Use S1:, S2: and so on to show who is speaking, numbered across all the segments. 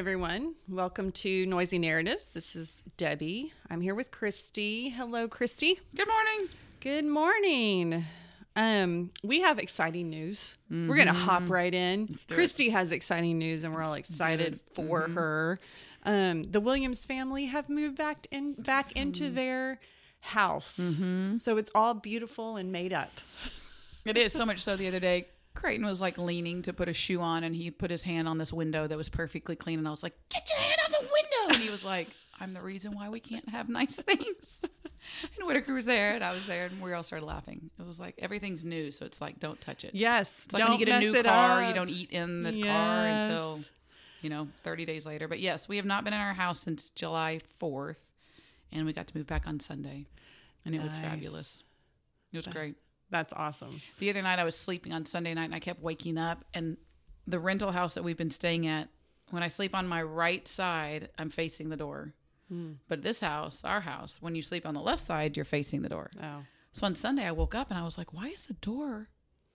S1: Everyone. Welcome to Noisy Narratives. This is Debbie. I'm here with Christy. Hello, Christy.
S2: Good morning.
S1: Good morning. Um, we have exciting news. We're gonna hop right in.
S2: do it.
S1: Christy has exciting news, and we're all excited for her. Um, the Williams family have moved back in back into their house, so it's all beautiful and made up.
S2: It is so much so the other day. Creighton was like leaning to put a shoe on, and he put his hand on this window that was perfectly clean, and I was like, "Get your hand off the window!" And he was like, "I'm the reason why we can't have nice things." and Whitaker was there, and I was there, and we all started laughing. It was like everything's new, so it's like don't touch it.
S1: Yes,
S2: It's like when you get a new
S1: it
S2: car,
S1: up.
S2: you don't eat in the car until you know 30 days later. But yes, we have not been in our house since July 4th, and we got to move back on Sunday, and it was fabulous. It was great.
S1: That's awesome.
S2: The other night I was sleeping on Sunday night and I kept waking up and the rental house that we've been staying at, when I sleep on my right side, I'm facing the door.
S1: Hmm.
S2: But this house, our house, when you sleep on the left side, you're facing the door.
S1: Oh,
S2: So on Sunday I woke up and I was like, why is the door?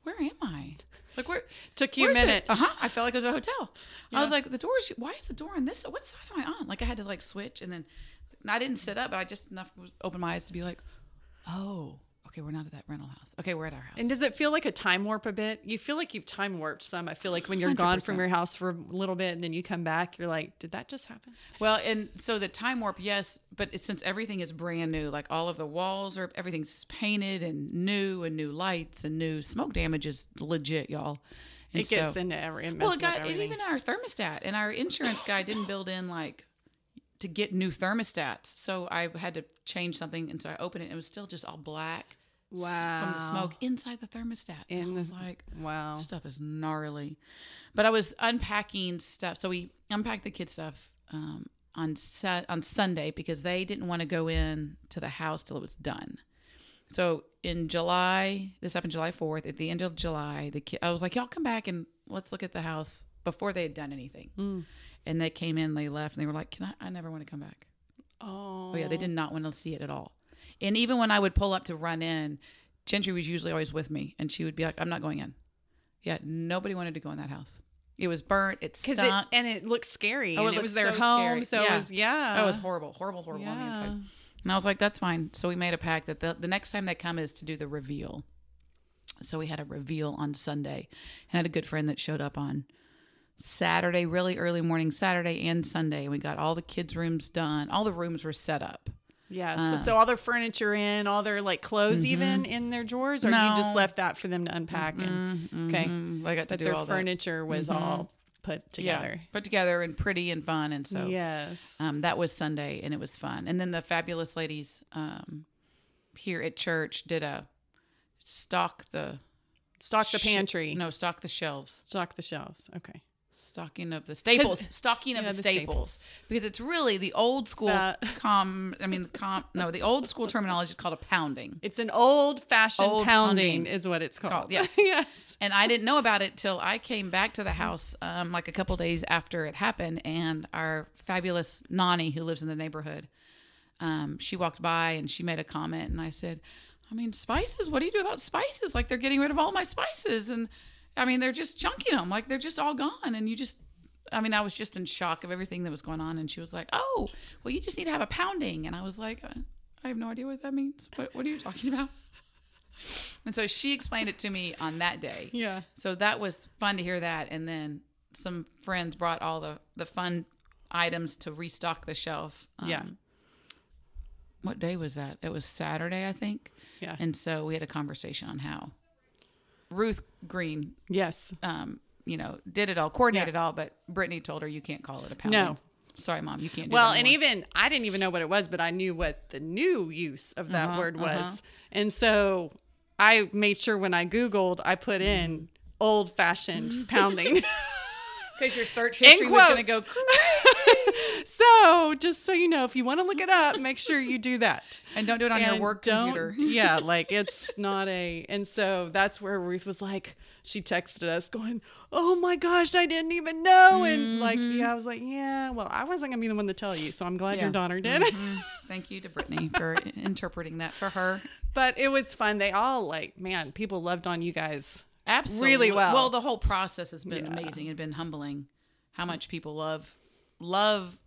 S2: Where am I? Like where?
S1: took you a minute.
S2: Uh huh. I felt like it was a hotel. I was like, the door's. Why is the door on this? What side am I on? Like I had to like switch and then, and I didn't sit up, but I just enough opened my eyes to be like, oh, okay, we're not at that rental house. Okay, we're at our house.
S1: And does it feel like a time warp a bit? You feel like you've time warped some. I feel like when you're gone from your house for a little bit and then you come back, you're like, did that just happen?
S2: Well, and so the time warp, yes, but it's, since everything is brand new, like all of the walls are everything's painted and new, and new lights and new smoke damage is legit, y'all. And
S1: It gets
S2: so-
S1: into every it
S2: well, it got it even our thermostat, and our insurance guy didn't build in like to get new thermostats, so I had to change something, and so I opened it, and it was still just all black. s- From the smoke inside the thermostat.
S1: In
S2: and I was like,
S1: wow.
S2: stuff is gnarly. But I was unpacking stuff. So we unpacked the kids' stuff um, on set on Sunday because they didn't want to go in to the house till it was done. So in July, this happened July fourth. At the end of July, the kid, I was like, "Y'all come back and let's look at the house before they had done anything."
S1: Mm.
S2: And they came in, they left, and they were like, "Can I? I never want to come back."
S1: Oh,
S2: Oh yeah, they did not want to see it at all. And even when I would pull up to run in, Gentry was usually always with me, and she would be like, "I'm not going in." Yeah, nobody wanted to go in that house. It was burnt. It stunk.
S1: it and it looked scary.
S2: Oh, it
S1: and it was their
S2: so
S1: home,
S2: scary.
S1: so
S2: Yeah.
S1: it was yeah.
S2: oh, it was horrible, horrible, horrible on the inside. And I was like, "That's fine." So we made a pact that the, the next time they come is to do the reveal. So we had a reveal on Sunday, and I had a good friend that showed up on Saturday, really early morning, Saturday and Sunday. And we got all the kids' rooms done. All the rooms were set up.
S1: Yeah. So, so all their furniture in, all their like clothes even in their drawers, or you just
S2: Mm-hmm.
S1: Left that for them to unpack and okay.
S2: Mhm. I got to
S1: But
S2: do
S1: their
S2: all that.
S1: furniture was all put together.
S2: Yeah, put together and pretty and fun. And so
S1: Yes.
S2: um, that was Sunday and it was fun. And then the fabulous ladies um, here at church did a stock the
S1: Stock the
S2: sh-
S1: pantry.
S2: No, stock the shelves.
S1: Stock the shelves. Okay.
S2: Stocking of the staples. Stocking of
S1: yeah,
S2: the,
S1: the
S2: staples.
S1: staples.
S2: Because it's really the old school
S1: That-
S2: com. I mean, the com. No, the old school terminology is called a pounding.
S1: It's an old fashioned
S2: Old
S1: pounding,
S2: pounding.
S1: is what it's called.
S2: Called, yes.
S1: yes.
S2: And I didn't know about it till I came back to the house um, like a couple days after it happened. And our fabulous Nani, who lives in the neighborhood, um, she walked by and she made a comment. And I said, I mean, spices, what do you do about spices? Like they're getting rid of all my spices. And I mean, they're just chunking them. Like they're just all gone. And you just, I mean, I was just in shock of everything that was going on. And she was like, oh, well, you just need to have a pounding. And I was like, I have no idea what that means. What, what are you talking about? And so she explained it to me on that day.
S1: Yeah.
S2: So that was fun to hear that. And then some friends brought all the, the fun items to restock the shelf.
S1: Yeah.
S2: Um, What day was that? It was Saturday, I think.
S1: Yeah.
S2: And so we had a conversation on how Ruth Green,
S1: yes.
S2: um, you know, did it all, coordinated it all, but Brittany told her you can't call it a pound.
S1: No.
S2: Sorry, mom, you can't do
S1: Well, and even I didn't even know what it was, but I knew what the new use of that
S2: Uh-huh,
S1: word was.
S2: uh-huh.
S1: And so I made sure when I Googled, I put in old fashioned pounding.
S2: Because your search history was going to go.
S1: so, just so you know, if you want to look it up, make sure you do that.
S2: And don't do it on your work computer.
S1: yeah, like it's not a. And so that's where Ruth was like, she texted us going, "Oh my gosh, I didn't even know." And like, yeah, I was like, yeah, well, I wasn't gonna be the one to tell you, so I'm glad your daughter did.
S2: Mhm. Thank you to Brittany for interpreting that for her.
S1: but it was fun. They all like, man, people loved on you guys.
S2: Absolutely.
S1: Really well.
S2: Well, the whole process has been
S1: Yeah.
S2: amazing and been humbling. How much people love love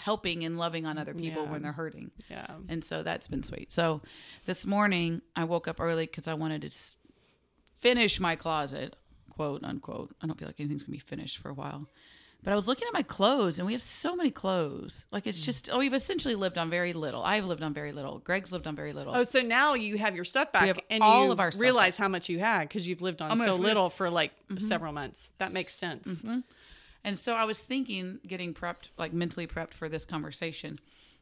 S2: helping and loving on other people
S1: Yeah.
S2: when they're hurting.
S1: Yeah.
S2: And so that's been sweet. So this morning I woke up early because I wanted to finish my closet, quote unquote. I don't feel like anything's gonna be finished for a while. But I was looking at my clothes, and we have so many clothes. Like
S1: Mm.
S2: it's just, oh, we've essentially lived on very little. I've lived on very little. Greg's lived on very little.
S1: Oh, so now you have your stuff back,
S2: have
S1: and
S2: all
S1: you
S2: of our stuff
S1: realize how much you had because you've lived on
S2: Oh
S1: so little for like several months. That makes sense.
S2: Mm-hmm. And so I was thinking, getting prepped, like mentally prepped for this conversation,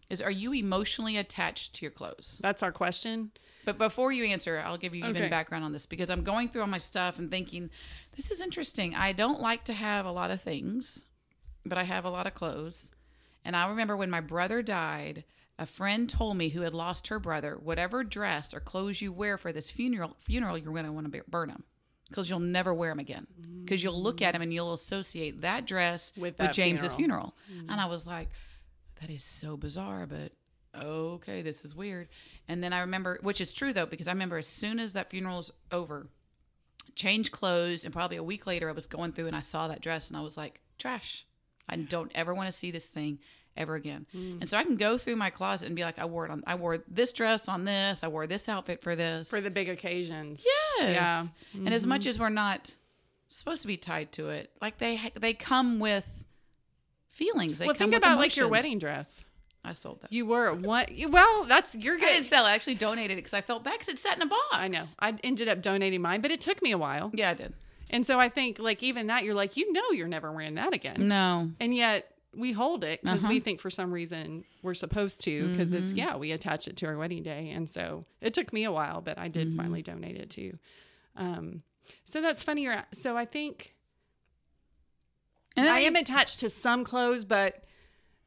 S2: is are you emotionally attached to your clothes?
S1: That's our question.
S2: But before you answer, I'll give you even background on this because I'm going through all my stuff and thinking, this is interesting. I don't like to have a lot of things, but I have a lot of clothes. And I remember when my brother died, a friend told me who had lost her brother, whatever dress or clothes you wear for this funeral, funeral you're going to want to burn them because you'll never wear them again. Because you'll look at them and you'll associate that dress
S1: With
S2: with, James's
S1: funeral.
S2: funeral. Mm-hmm. And I was like, that is so bizarre, but okay, this is weird. And then I remember, which is true though, because I remember as soon as that funeral was over, changed clothes, and probably a week later, I was going through and I saw that dress and I was like, trash. I don't ever want to see this thing ever again.
S1: Mm.
S2: And so I can go through my closet and be like, I wore it on, I wore this dress on this, I wore this outfit for this.
S1: For the big occasions.
S2: Yes.
S1: Yeah. Mm-hmm.
S2: And as much as we're not supposed to be tied to it, like they they come with feelings. They
S1: well, think about like your wedding dress.
S2: I sold that.
S1: You were what? Well, that's you're
S2: I
S1: good.
S2: didn't sell it. I actually donated it because I felt bad because it sat in a box.
S1: I know. I ended up donating mine, but it took me a while.
S2: Yeah, I did.
S1: And so I think like even that, you're like, you know, you're never wearing that again.
S2: No.
S1: And yet we hold it because
S2: Uh-huh.
S1: we think for some reason we're supposed to because it's yeah we attach it to our wedding day. And so it took me a while but i did finally donate it to you um so that's funny you're so i think
S2: And
S1: i am attached to some clothes but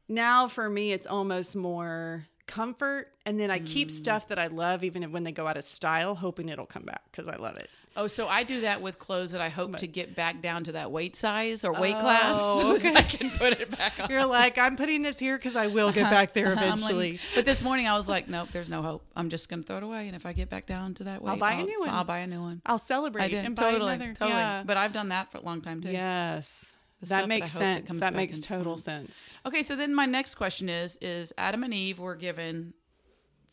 S1: now for me it's almost more comfort and then i keep mm. stuff that i love even if when they go out of style hoping it'll come back because i love it
S2: Oh, so I do that with clothes that I hope
S1: But-
S2: to get back down to that weight size or weight
S1: Oh,
S2: class. so
S1: okay.
S2: I can put it back on.
S1: you're like i'm putting this here because i will get uh-huh. back there
S2: uh-huh. like-
S1: eventually
S2: but this morning I was like, nope, there's no hope. I'm just gonna throw it away, and if I get back down to that weight,
S1: I'll buy a new one.
S2: I'll celebrate and buy another. I did totally. But i've done that for a new one.
S1: i'll celebrate
S2: I did
S1: and buy
S2: totally,
S1: another
S2: totally.
S1: yeah.
S2: But I've done that for a long time too.
S1: Yes.
S2: The stuff
S1: That
S2: that
S1: makes
S2: that
S1: sense. That
S2: back
S1: makes total sense.
S2: Okay, so then my next question is: Is Adam and Eve were given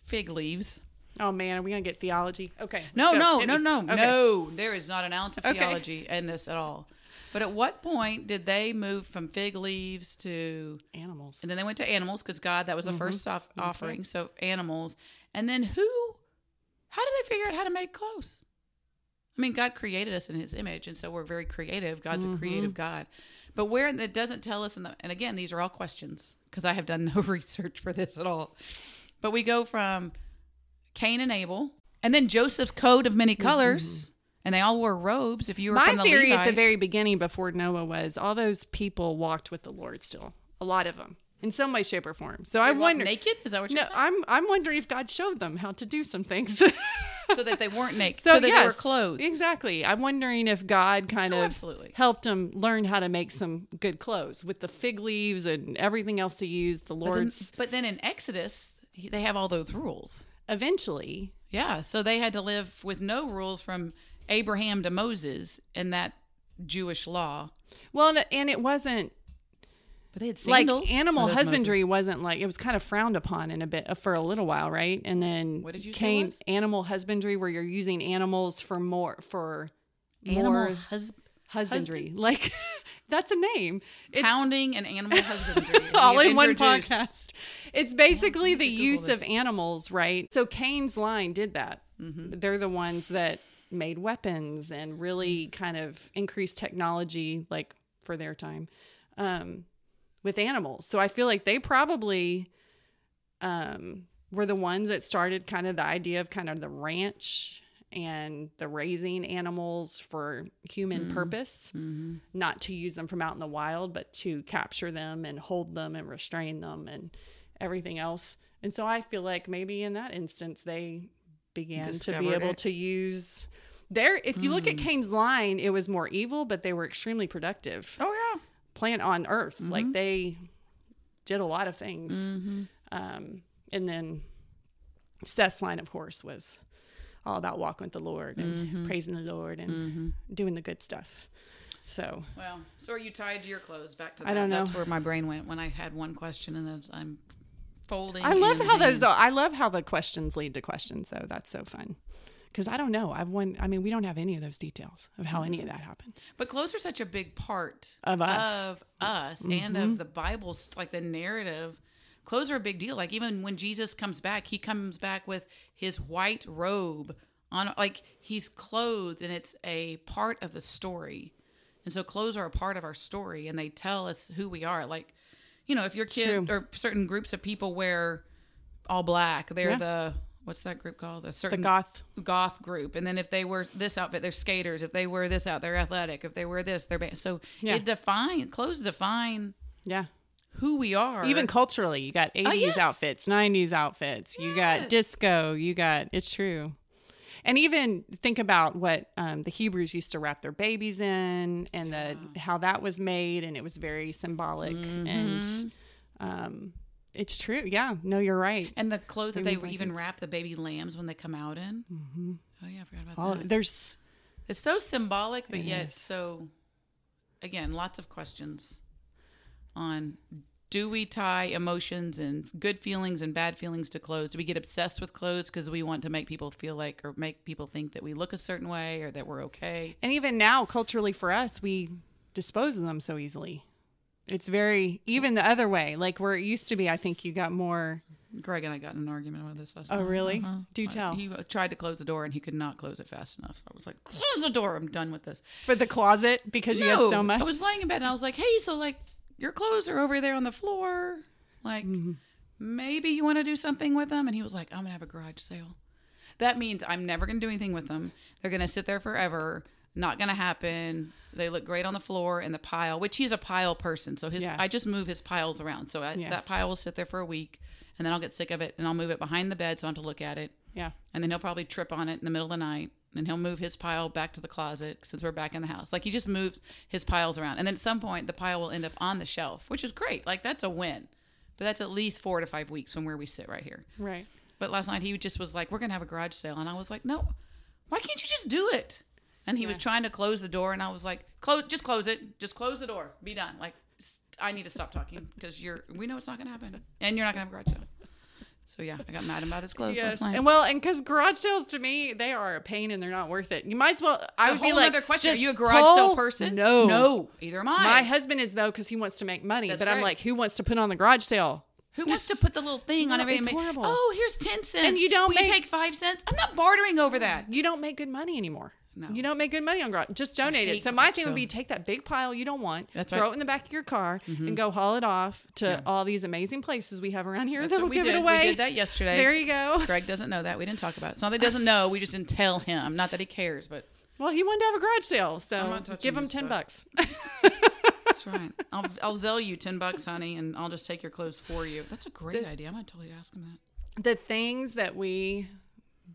S2: fig leaves?
S1: Oh man, are we gonna get theology? Okay.
S2: No,
S1: go.
S2: no,
S1: Hit
S2: no,
S1: me.
S2: no,
S1: Okay.
S2: no. There is not an ounce of
S1: Okay.
S2: theology in this at all. But at what point did they move from fig leaves to,
S1: Animals.
S2: and then they went to animals because God, that was the
S1: Mm-hmm.
S2: first off- offering. So animals, and then who? How did they figure out how to make clothes? I mean, God created us in His image, and so we're very creative. God's
S1: Mm-hmm.
S2: a creative God. But where it doesn't tell us in the, and again, these are all questions because I have done no research for this at all. But we go from Cain and Abel, and then Joseph's coat of many colors, and they all wore robes. If you were
S1: Mm-hmm. My
S2: from the
S1: theory at the very beginning before Noah was all those people walked with the Lord still. A lot of them. In some way, shape, or form. So I
S2: They walked
S1: wonder
S2: naked. Is that what you're
S1: No,
S2: saying?
S1: I'm I'm wondering if God showed them how to do some things.
S2: so that they weren't naked, so, that they were
S1: yes,
S2: clothed.
S1: Exactly. I'm wondering if God kind
S2: Oh,
S1: of
S2: absolutely.
S1: helped them learn how to make some good clothes with the fig leaves and everything else they use. The
S2: But then,
S1: Lord's
S2: but then in Exodus, they have all those rules.
S1: eventually
S2: Yeah, so they had to live with no rules from Abraham to Moses in that Jewish law.
S1: Well, and it wasn't
S2: But they had
S1: like animal
S2: Oh,
S1: husbandry
S2: Moses.
S1: wasn't like it was kind of frowned upon in a bit uh, for a little while, right? And then
S2: What did you say
S1: came
S2: was?
S1: animal husbandry where you're using animals for more for
S2: Animal
S1: more
S2: hus-
S1: husbandry. Like that's a name. It's
S2: pounding and animal husbandry.
S1: All in one podcast. It's basically the use
S2: this.
S1: of animals, right? So Cain's line did that.
S2: Mm-hmm.
S1: They're the ones that made weapons and really kind of increased technology, like for their time, um, with animals. So I feel like they probably um, were the ones that started kind of the idea of kind of the ranch and the raising animals for human purpose,
S2: Mhm.
S1: not to use them from out in the wild, but to capture them and hold them and restrain them and everything else. And so I feel like maybe in that instance they began to be able
S2: it.
S1: to use their if you look at
S2: Mm.
S1: Cain's line, it was more evil, but they were extremely productive
S2: Oh yeah.
S1: Plant on earth. Like
S2: Mhm.
S1: they did a lot of things.
S2: Mm-hmm.
S1: Um, and then Seth's line, of course, was all about walking with the Lord and
S2: Mhm.
S1: praising the Lord and
S2: Mm-hmm.
S1: doing the good stuff. So
S2: Well, so are you tied to your clothes? Back to that.
S1: I don't know.
S2: That's where my brain went when I had one question, and then I'm folding.
S1: I love
S2: and
S1: how those.
S2: hanging.
S1: I love how the questions lead to questions, though. That's so fun. Because I don't know. I've won. I mean, we don't have any of those details of how any of that happened.
S2: But clothes are such a big part
S1: Of us.
S2: of us, and
S1: Mhm.
S2: of the Bible, like the narrative. Clothes are a big deal. Like even when Jesus comes back, he comes back with his white robe on, like he's clothed, and it's a part of the story. And so clothes are a part of our story, and they tell us who we are. Like, you know, if your kid or certain groups of people wear all black, they're
S1: Yeah.
S2: the what's that group called? The
S1: The
S2: certain
S1: goth.
S2: goth group and then if they wear this outfit they're skaters if they wear this out they're athletic if they wear this they're ba- so
S1: Yeah.
S2: it define clothes define
S1: Yeah.
S2: who we are
S1: Even culturally, you got 80s
S2: Oh, yes.
S1: outfits, 90s outfits, you got disco, you got, it's true. And even think about what um, the Hebrews used to wrap their babies in and the how that was made, and it was very symbolic.
S2: Mm-hmm.
S1: And um, it's true. Yeah, no, you're right.
S2: and the clothes that they even wrap the baby lambs when they come out in
S1: hmm
S2: oh yeah i forgot about
S1: All,
S2: that
S1: there's,
S2: it's so symbolic but yet
S1: is.
S2: so again lots of questions on do we tie emotions and good feelings and bad feelings to clothes? Do we get obsessed with clothes because we want to make people feel like or make people think that we look a certain way or that we're okay?
S1: and even now, culturally for us, we dispose of them so easily. It's very, even the other way, like where it used to be, I think you got more.
S2: Greg and I got in an argument over this last
S1: Oh,
S2: night.
S1: really?
S2: Uh-huh.
S1: Do tell.
S2: He tried to close the door and he could not close it fast enough. I was like, close the door. I'm done with this.
S1: For the closet because you had so much.
S2: I was laying in bed and I was like, hey, so like your clothes are over there on the floor. Like
S1: Mhm.
S2: maybe you want to do something with them. And he was like, I'm going to have a garage sale. That means I'm never going to do anything with them. They're going to sit there forever. Not to happen. They look great on the floor in the pile, which he's a pile person. So his
S1: Yeah.
S2: I just move his piles around. So I,
S1: Yeah.
S2: that pile will sit there for a week and then I'll get sick of it and I'll move it behind the bed so I don't have to look at it.
S1: Yeah.
S2: And then he'll probably trip on it in the middle of the night and he'll move his pile back to the closet since we're back in the house. Like he just moves his piles around. And then at some point the pile will end up on the shelf, which is great. Like that's a win. But that's at least four to five weeks from where we sit right here.
S1: Right.
S2: But last night he just was like, We're gonna have a garage sale and I was like, No, why can't you just do it? And he was trying to close the door and I was like, Close just close it. Just close the door. Be done. Like I need to stop talking because you're we know it's not gonna happen. And you're not gonna have a garage sale. So yeah, I got mad about his clothes
S1: Yes.
S2: last night.
S1: And well, and because garage sales to me, they are a pain and they're not worth it. You might as well. I would be like,
S2: other question. Are you a garage sale person?
S1: No,
S2: No. Either am I.
S1: My husband is though because he wants to make money.
S2: That's
S1: but I'm like, who wants to put on the garage sale?
S2: Who wants to put the little thing on everything?
S1: it's
S2: make-
S1: horrible.
S2: Oh, here's ten cents.
S1: And you don't make-
S2: you take five cents? I'm not bartering over that.
S1: You don't make good money anymore.
S2: No.
S1: You don't make good money on garage. Just donate it. So my thing would be take that big pile you don't want,
S2: That's
S1: throw
S2: right. Mm-hmm.
S1: it in the back of your car, and go haul it off to
S2: Yeah.
S1: all these amazing places we have around here
S2: That's
S1: that'll
S2: we
S1: give
S2: did.
S1: it away.
S2: We did that yesterday.
S1: There you go.
S2: Greg doesn't know that. We didn't talk about it. It's not that he doesn't know. We just didn't tell him. Not that he cares, but
S1: Well, he wanted to have a garage sale, so give him ten
S2: stuff.
S1: bucks.
S2: that's right. I'll I'll Zelle you ten bucks, honey, and I'll just take your clothes for you. That's a great idea. I might totally ask him that.
S1: the things that we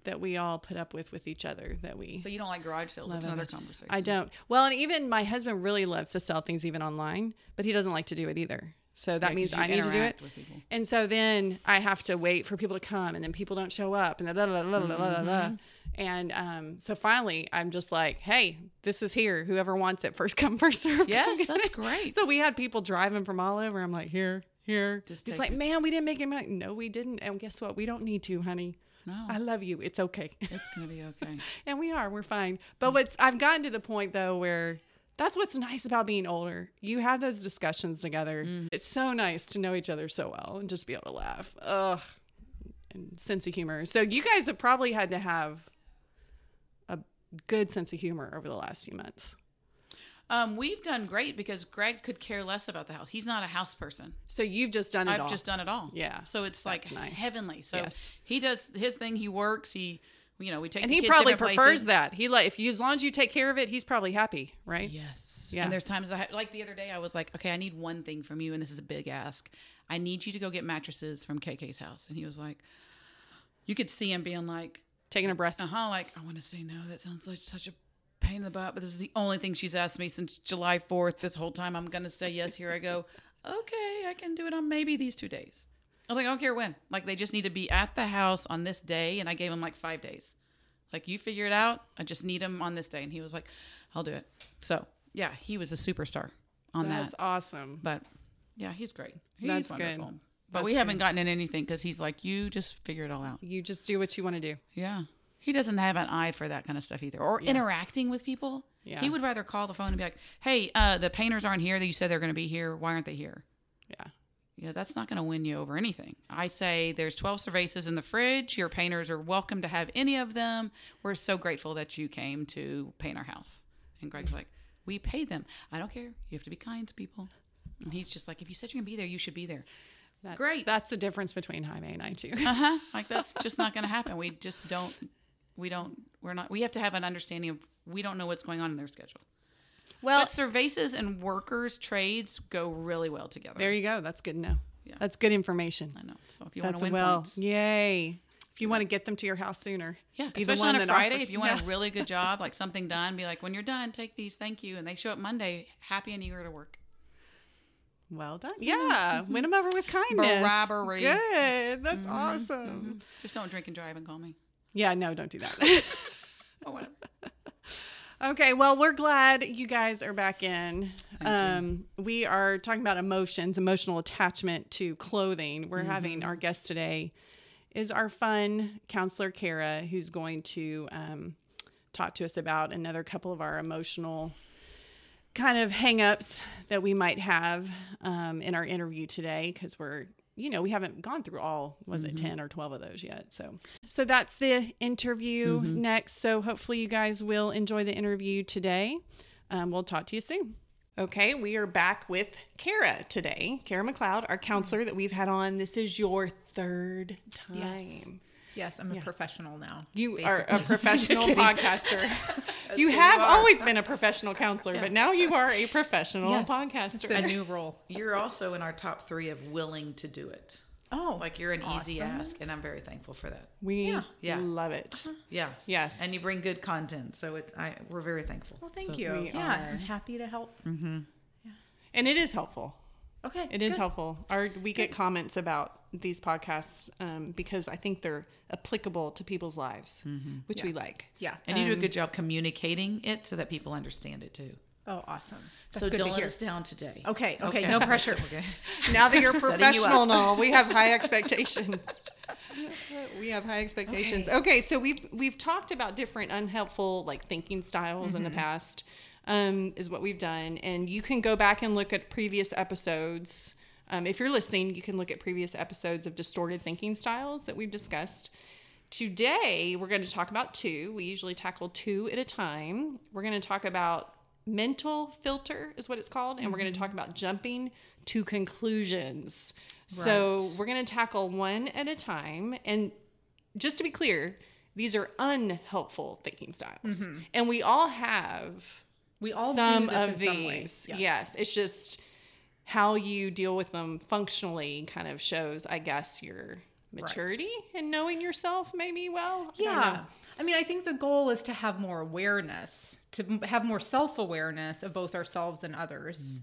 S1: that we all put up with with each other that we
S2: So you don't like garage sales? That's another conversation.
S1: I don't. Well, and even my husband really loves to sell things even online, but he doesn't like to do it either. So that
S2: Yeah,
S1: means I need to do it.
S2: interact with people.
S1: And so then I have to wait for people to come, and then people don't show up, and da, da, da, da, da, da, da.
S2: Mm-hmm.
S1: and um, so finally I'm just like, hey, this is here. Whoever wants it, first come, first serve.
S2: Yes, that's great.
S1: So we had people driving from all over. I'm like, here, here.
S2: Just
S1: He's like,
S2: it.
S1: man, we didn't make any money. No, we didn't. And guess what? We don't need to, honey.
S2: No,
S1: I love you. It's okay.
S2: it's gonna be okay.
S1: and we are. We're fine. But what's I've gotten to the point though where that's what's nice about being older. You have those discussions together. Mm. It's so nice to know each other so well and just be able to laugh. Ugh. And sense of humor. So you guys have probably had to have a good sense of humor over the last few months.
S2: Um, we've done great because Greg could care less about the house. He's not a house person.
S1: So you've just done it
S2: I've
S1: all.
S2: just done it all.
S1: Yeah,
S2: So it's like
S1: that's nice.
S2: heavenly. So
S1: Yes.
S2: he does his thing. He works. He you know, we take
S1: And
S2: the
S1: he
S2: kids
S1: probably
S2: different
S1: prefers
S2: places.
S1: that. He like if you as long as you take care of it, he's probably happy, right?
S2: Yes.
S1: Yeah.
S2: And there's times I ha- like the other day I was like, okay, I need one thing from you, and this is a big ask. I need you to go get mattresses from KK's house, and he was like, you could see him being like,
S1: Taking a breath.
S2: uh huh, like I want to say no. That sounds like such a pain in the butt, but this is the only thing she's asked me since July 4th. This whole time, I'm gonna say yes. Here I go. Okay, I can do it on maybe these two days. I was like, I don't care when. Like they just need to be at the house on this day, and I gave him like five days. Like you figure it out. I just need him on this day, and he was like, I'll do it. So yeah, he was a superstar on
S1: That's
S2: that.
S1: That's awesome.
S2: But yeah, he's great. He's
S1: That's good.
S2: wonderful. But
S1: That's
S2: we haven't
S1: good.
S2: gotten in anything because he's like, you just figure it all out.
S1: You just do what you want to do.
S2: Yeah. He doesn't have an eye for that kind of stuff either, or interacting with people.
S1: Yeah.
S2: He would rather call the phone and be like, "Hey, uh, the painters aren't here. That you said they're going to be here. Why aren't they here?"
S1: Yeah.
S2: Yeah, that's not going to win you over anything. I say there's 12 cervezas in the fridge. Your painters are welcome to have any of them. We're so grateful that you came to paint our house. And Greg's like, "We pay them. I don't care. You have to be kind to people." And he's just like, "If you said you're going to be there, you should be there."
S1: That's,
S2: Great.
S1: That's the difference between Jaime and I too.
S2: Uh huh. Like that's just not going to happen. We just don't. We don't. We're not. We have to have an understanding of. We don't know what's going on in their schedule.
S1: Well,
S2: But cervezas and workers trades go really well together.
S1: there you go. That's good to know.
S2: Yeah.
S1: That's good information.
S2: I know. So if you want to win
S1: well.
S2: points,
S1: Yay. If you want to get them to your house sooner.
S2: yeah,
S1: be the
S2: especially
S1: one
S2: on a Friday,
S1: offers-
S2: if you want
S1: Yeah.
S2: a really good job, like something done, be like, when you're done, take these, thank you, and they show up Monday, happy and eager to work.
S1: Well done. Yeah. Win them over with kindness.
S2: Robbery.
S1: Good. That's mm-hmm, awesome. Mm-hmm.
S2: Just don't drink and drive and call me.
S1: Yeah, no, don't do that.
S2: Oh, whatever.
S1: Okay, well, we're glad you guys are back in. Um, we are talking about emotions, emotional attachment to clothing. We're having our guest today is our fun counselor Cara, who's going to um, talk to us about another couple of our emotional kind of hangups that we might have um, in our interview today because we're you know we haven't gone through all was it mm-hmm. 10 or 12 of those yet? So so that's the interview mm-hmm. next. So hopefully you guys will enjoy the interview today. Um, we'll talk to you soon. Okay we are back with Cara today. Cara McCloud our mm-hmm. counselor that we've had on. This is your third time.
S3: Yes. Yes, I'm a professional now.
S1: you are a professional podcaster. you have always been a professional counselor, but now you are a professional
S3: Yes,
S1: podcaster.
S3: It's a new role.
S2: You're also in our top three of willing to do it.
S3: Oh,
S2: Like you're an easy ask, and I'm very thankful for that.
S1: we
S3: Yeah.
S2: Yeah.
S1: love it.
S2: Yeah.
S1: Yes.
S2: And you bring good content, so it's I we're very thankful.
S3: well, thank
S2: So-
S3: you.
S1: we
S3: Yeah,
S1: are.
S3: I'm happy to help. Mm-hmm. Yeah.
S1: And it is helpful.
S3: Okay,
S1: It is
S3: good.
S1: helpful. Our we get comments about these podcasts um, because I think they're applicable to people's lives, which we like.
S3: Yeah.
S2: And you do a good job communicating it so that people understand it too.
S3: Oh, awesome. That's
S2: so
S3: good
S2: don't
S3: to
S2: let
S3: hear.
S2: us down today.
S3: Okay, okay, no pressure.
S2: Okay.
S1: Now that you're
S2: Setting you
S1: professional
S2: up.
S1: and all, we have high expectations. we have high expectations. Okay.
S3: Okay.
S1: so we've we've talked about different unhelpful like thinking styles
S3: Mm-hmm.
S1: in the past. Um, is what we've done, and you can go back and look at previous episodes. Um, if you're listening, you can look at previous episodes of distorted thinking styles that we've discussed. Today, we're going to talk about two. We usually tackle two at a time. We're going to talk about mental filter, is what it's called, and we're going to talk about jumping to conclusions. So, we're going to tackle one at a time. And just to be clear, these are unhelpful thinking styles. And we all have
S3: We all
S1: some
S3: do this
S1: of
S3: in
S1: these.
S3: some ways.
S1: Yes. it's just how you deal with them functionally kind of shows, I guess, your maturity and knowing yourself maybe well. I.
S3: Yeah. I mean, I think the goal is to have more awareness, to have more self awareness of both ourselves and others.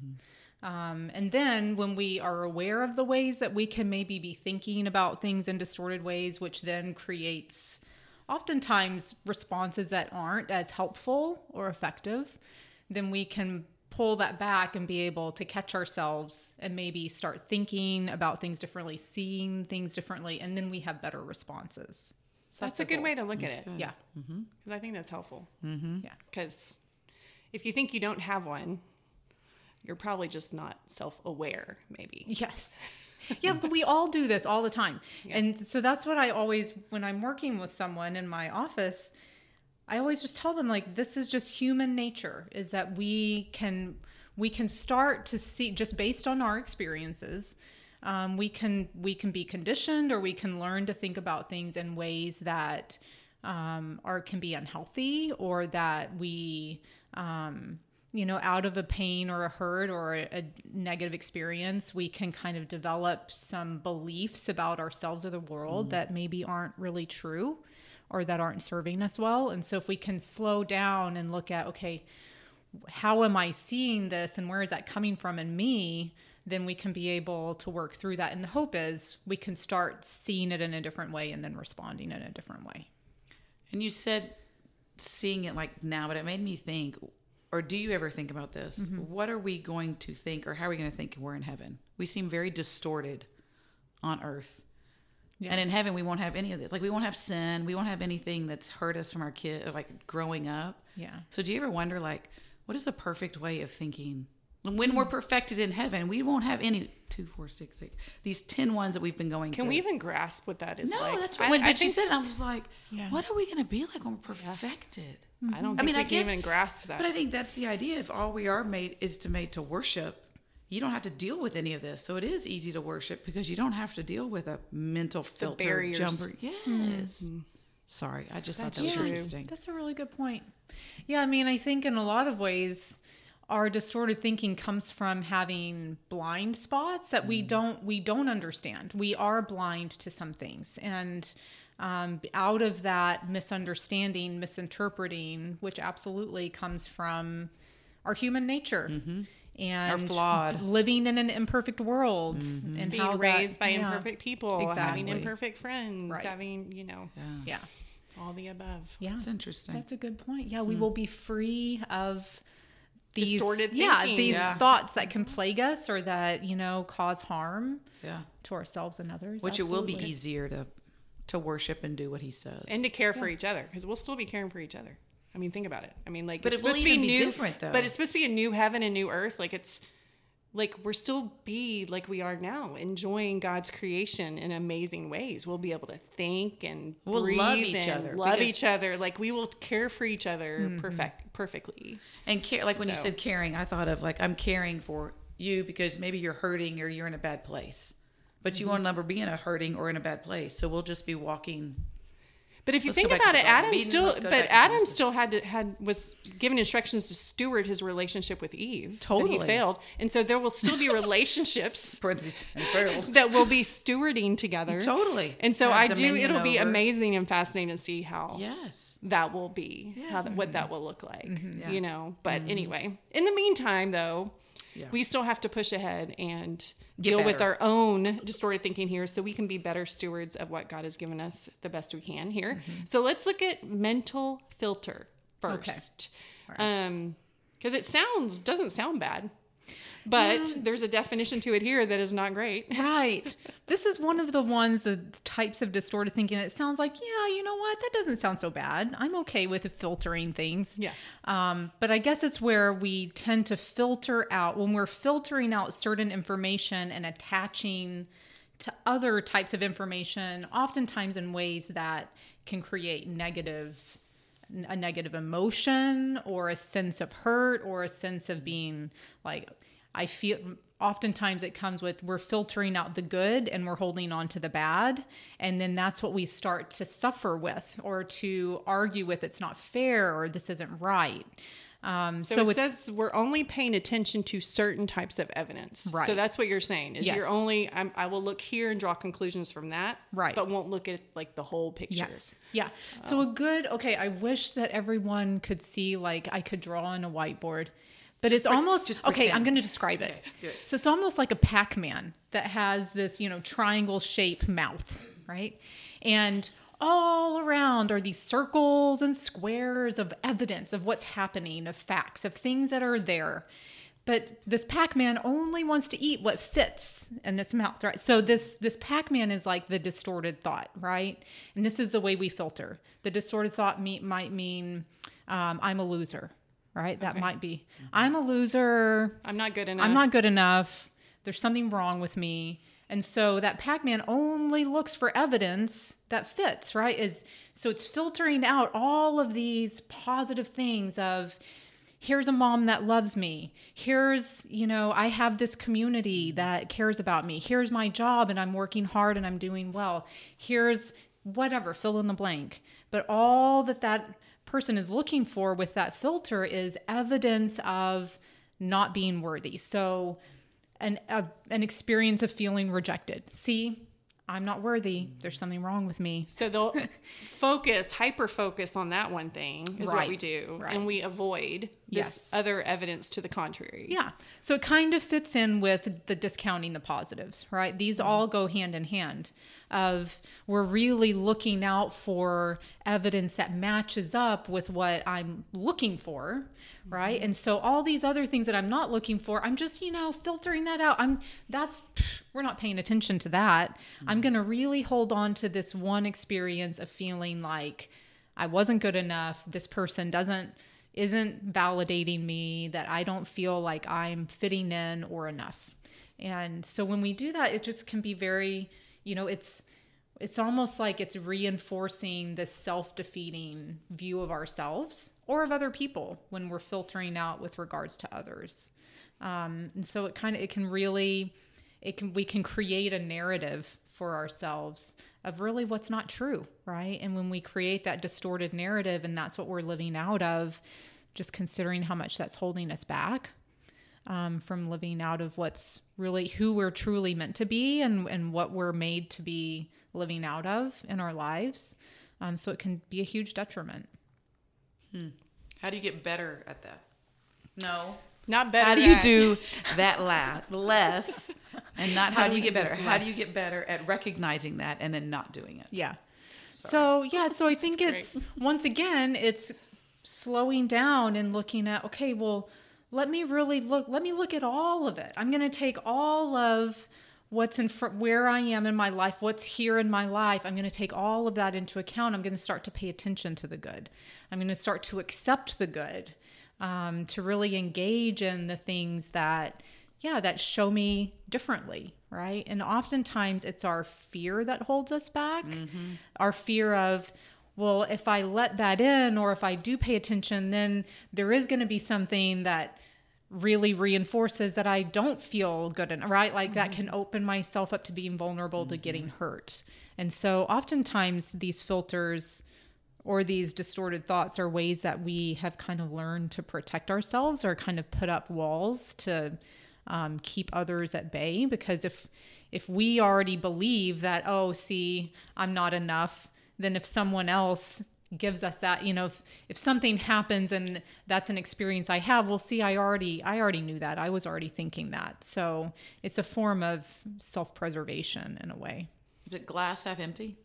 S3: Um, and then when we are aware of the ways that we can maybe be thinking about things in distorted ways, which then creates oftentimes responses that aren't as helpful or effective, then we can pull that back and be able to catch ourselves and maybe start thinking about things differently, seeing things differently, and then we have better responses. So
S1: That's a good
S3: goal.
S1: way to look at it.
S3: Yeah. Mm-hmm.
S1: Because I think that's helpful. Mm-hmm.
S3: Yeah.
S1: Because if you think you don't have one, you're probably just not self aware, maybe.
S3: Yes. Yeah, but we all do this all the time. And so that's what I always, when I'm working with someone in my office, I always just tell them like this is just human nature is that we can we can start to see just based on our experiences um, we can we can be conditioned or we can learn to think about things in ways that um, are can be unhealthy or that we um, you know out of a pain or a hurt or a, a negative experience we can kind of develop some beliefs about ourselves or the world that maybe aren't really true or that aren't serving us well and so if we can slow down and look at okay how am I seeing this and where is that coming from in me? Then we can be able to work through that. And the hope is we can start seeing it in a different way and then responding in a different way.
S2: And you said seeing it like now, but it made me think, or do you ever think about this? Mm-hmm. What are we going to think, or how are we going to think we're in heaven? We seem very distorted on earth.
S3: Yeah.
S2: And in heaven, we won't have any of this. Like, we won't have sin. We won't have anything that's hurt us from our kid, like growing up.
S3: Yeah.
S2: So, do you ever wonder, like, what is a perfect way of thinking? When we're hmm. perfected in heaven, we won't have any two, four, six, eight. These ten ones that we've been going through.
S1: Can
S2: through.
S1: we even grasp what that is
S2: No,
S1: like?
S2: that's what.
S1: I,
S2: when
S1: I
S2: she
S1: think,
S2: said, it, I was like,
S1: Yeah.
S2: "What are we going to be like when we're perfected?"
S1: I don't think
S2: I mean,
S1: we
S2: I
S1: can
S2: guess-
S1: even grasp that.
S2: But I think that's the idea. If all we are made is to made to worship, you don't have to deal with any of this. So it is easy to worship because you don't have to deal with a mental filter
S1: barriers.
S2: jumper. Hmm. Yes. Sorry, I just thought that was interesting.
S3: That's a really good point. Yeah, I mean, I think in a lot of ways, our distorted thinking comes from having blind spots that we hmm. don't we don't understand. We are blind to some things, and um, out of that misunderstanding, misinterpreting, which absolutely comes from our human nature. Mm-hmm. And Are
S2: flawed.
S3: living in an imperfect world, mm-hmm. and
S1: being
S3: how that-
S1: raised by
S3: yeah,
S1: imperfect people, having imperfect friends,
S3: Right.
S1: having you know
S2: Yeah,
S3: Yeah,
S1: all the above.
S3: yeah.
S2: That's interesting.
S3: That's a good point. Yeah, we hmm. will be free of these
S1: Distorted
S3: yeah, these
S2: Yeah.
S3: thoughts that can plague us or that, you know, cause harm
S2: yeah,
S3: to ourselves and others.
S2: which it will be easier to to worship and do what he says.
S1: and to care for each other because we'll still be caring for each other. I mean, think about it. I mean, like,
S2: But
S1: it's
S2: it
S1: supposed to be
S2: be
S1: new,
S2: different, though.
S1: But it's supposed to be a new heaven and new earth. Like it's like we're still be like we are now, enjoying God's creation in amazing ways. We'll be able to think and
S2: We'll
S1: breathe
S2: love each
S1: and
S2: other,
S1: love
S2: because-
S1: each other. Like we will care for each other perfect perfectly.
S2: And care, like when you said caring, I thought of like I'm caring for you because maybe you're hurting or you're in a bad place, but you
S1: Mm-hmm.
S2: won't ever be in a hurting or in a bad place. So we'll just be walking.
S1: But if you
S2: Let's
S1: think about it. Adam still, but Adam still had to had was given instructions to steward his relationship with Eve.
S2: Totally.
S1: he failed, and so there will still be relationships
S2: Parentheses and failed.
S1: that will be stewarding together.
S2: Totally.
S1: And so I do. It'll be amazing and fascinating to see how
S2: Yes.
S1: that will be, how
S2: Yes.
S1: that, what that will look like.
S2: Yeah.
S1: You know. But anyway, in the meantime, though,
S2: Yeah.
S1: we still have to push ahead and
S2: Get
S1: deal with our own distorted thinking here, so we can be better stewards of what God has given us the best we can here.
S2: Mm-hmm.
S1: So let's look at mental filter
S3: Okay.
S1: first, um, because it sounds doesn't sound bad. But there's a definition to it here that is not great.
S3: Right. this is one of the ones, the types of distorted thinking that sounds like, yeah, you know what? That doesn't sound so bad. I'm okay with filtering things.
S1: Yeah.
S3: Um, but I guess it's where we tend to filter out when we're filtering out certain information and attaching to other types of information, oftentimes in ways that can create negative a negative emotion or a sense of hurt or a sense of being like I feel oftentimes it comes with we're filtering out the good and we're holding on to the bad and then that's what we start to suffer with or to argue with it's not fair or this isn't right um,
S1: So,
S3: so,
S1: it says we're only paying attention to certain types of evidence.
S3: Right.
S1: So that's what you're saying is
S3: Yes.
S1: you're only I'm, I will look here and draw conclusions from that,
S3: Right.
S1: But won't look at like the whole picture.
S3: Yes. Yeah. So a good okay, I wish that everyone could see like I could draw on a whiteboard. But it's almost
S2: just
S3: okay, I'm going to describe it.
S2: Okay, it.
S3: So it's almost like a Pac-Man that has this, you know, triangle shape mouth, right? And all around are these circles and squares of evidence of what's happening, of facts, of things that are there. But this Pac-Man only wants to eat what fits in its mouth, right? So this this Pac-Man is like the distorted thought, right? And this is the way we filter. The distorted thought me- might mean um, I'm a loser, right? That might be mm-hmm. I'm a loser.
S1: I'm not good enough.
S3: I'm not good enough. There's something wrong with me. And so that Pac-Man only looks for evidence that fits, right? Is so it's filtering out all of these positive things of here's a mom that loves me. Here's, you know, I have this community mm-hmm. that cares about me. Here's my job and I'm working hard and I'm doing well. Here's whatever, fill in the blank. But all that that person is looking for with that filter is evidence of not being worthy. So, an a, an experience of feeling rejected. See, I'm not worthy. There's something wrong with me.
S1: So they'll focus, hyper focus on that one thing is what we do,
S3: right.
S1: and we avoid this
S3: Yes.
S1: other evidence to the contrary.
S3: Yeah. So it kind of fits in with the discounting the positives, right? These mm-hmm. all go hand in hand of we're really looking out for evidence that matches up with what I'm looking for, right? Mm-hmm. And so all these other things that I'm not looking for, I'm just, you know, filtering that out. I'm that's pff, we're not paying attention to that. I'm mm-hmm. going to really hold on to this one experience of feeling like I wasn't good enough. This person doesn't isn't validating me that I don't feel like I'm fitting in or enough. And so when we do that, it just can be very, you know, it's it's almost like it's reinforcing this self-defeating view of ourselves or of other people when we're filtering out with regards to others. Um, and so it kind of it can really it can we can create a narrative for ourselves of really what's not true, right? And when we create that distorted narrative and that's what we're living out of, just considering how much that's holding us back um, from living out of what's really who we're truly meant to be and, and what we're made to be living out of in our lives. Um, so it can be a huge detriment. Hmm.
S2: How do you get better at that? No.
S1: Not better.
S2: How do you do that la- less and not how,
S1: How
S2: do you get better? How do you get better at recognizing that and then not doing it?
S3: Yeah. So yeah, so I think it's once again it's slowing down and looking at okay, well, let me really look let me look at all of it. I'm going to take all of what's in front where I am in my life, what's here in my life. I'm going to take all of that into account. I'm going to start to pay attention to the good. I'm going to start to accept the good. Um, to really engage in the things that yeah, that show me differently, right? And oftentimes it's our fear that holds us back. Our fear of, well, if I let that in or if I do pay attention, then there is going to be something that really reinforces that I don't feel good enough, right? Like that can open myself up to being vulnerable to getting hurt. And so oftentimes these filters or these distorted thoughts are ways that we have kind of learned to protect ourselves or kind of put up walls to um, keep others at bay because if if we already believe that oh see i'm not enough then if someone else gives us that you know if, if something happens and that's an experience i have well see i already i already knew that i was already thinking that so it's a form of self-preservation in a way
S2: Is it glass half empty?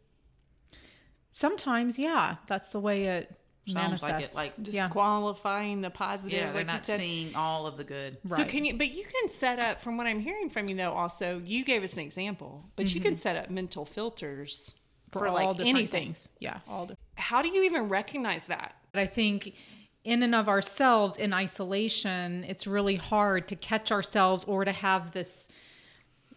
S3: sometimes yeah that's the way it
S2: Sounds like
S3: manifests
S2: it like
S3: yeah
S1: disqualifying the positive.
S2: yeah, they're
S1: like you
S2: not
S1: said.
S2: seeing all of the good.
S1: So can you? But you can set up. From what I'm hearing from you, though, also you gave us an example. But you can mm-hmm. set up mental filters for,
S3: all
S1: like
S3: different
S1: anything.
S3: things yeah all different
S1: How do you even recognize that?
S3: But I think in and of ourselves, in isolation, it's really hard to catch ourselves or to have this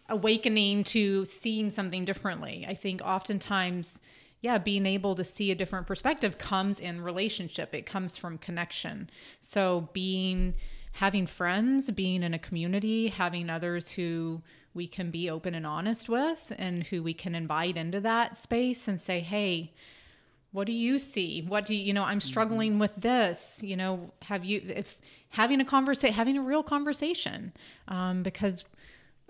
S3: awakening to seeing something differently. I think oftentimes, yeah, being able to see a different perspective comes in relationship, it comes from connection. So, being having friends, being in a community, having others who we can be open and honest with and who we can invite into that space and say, hey, what do you see? What do you you know i'm struggling with this. You know have you if having a conversation having a real conversation um, because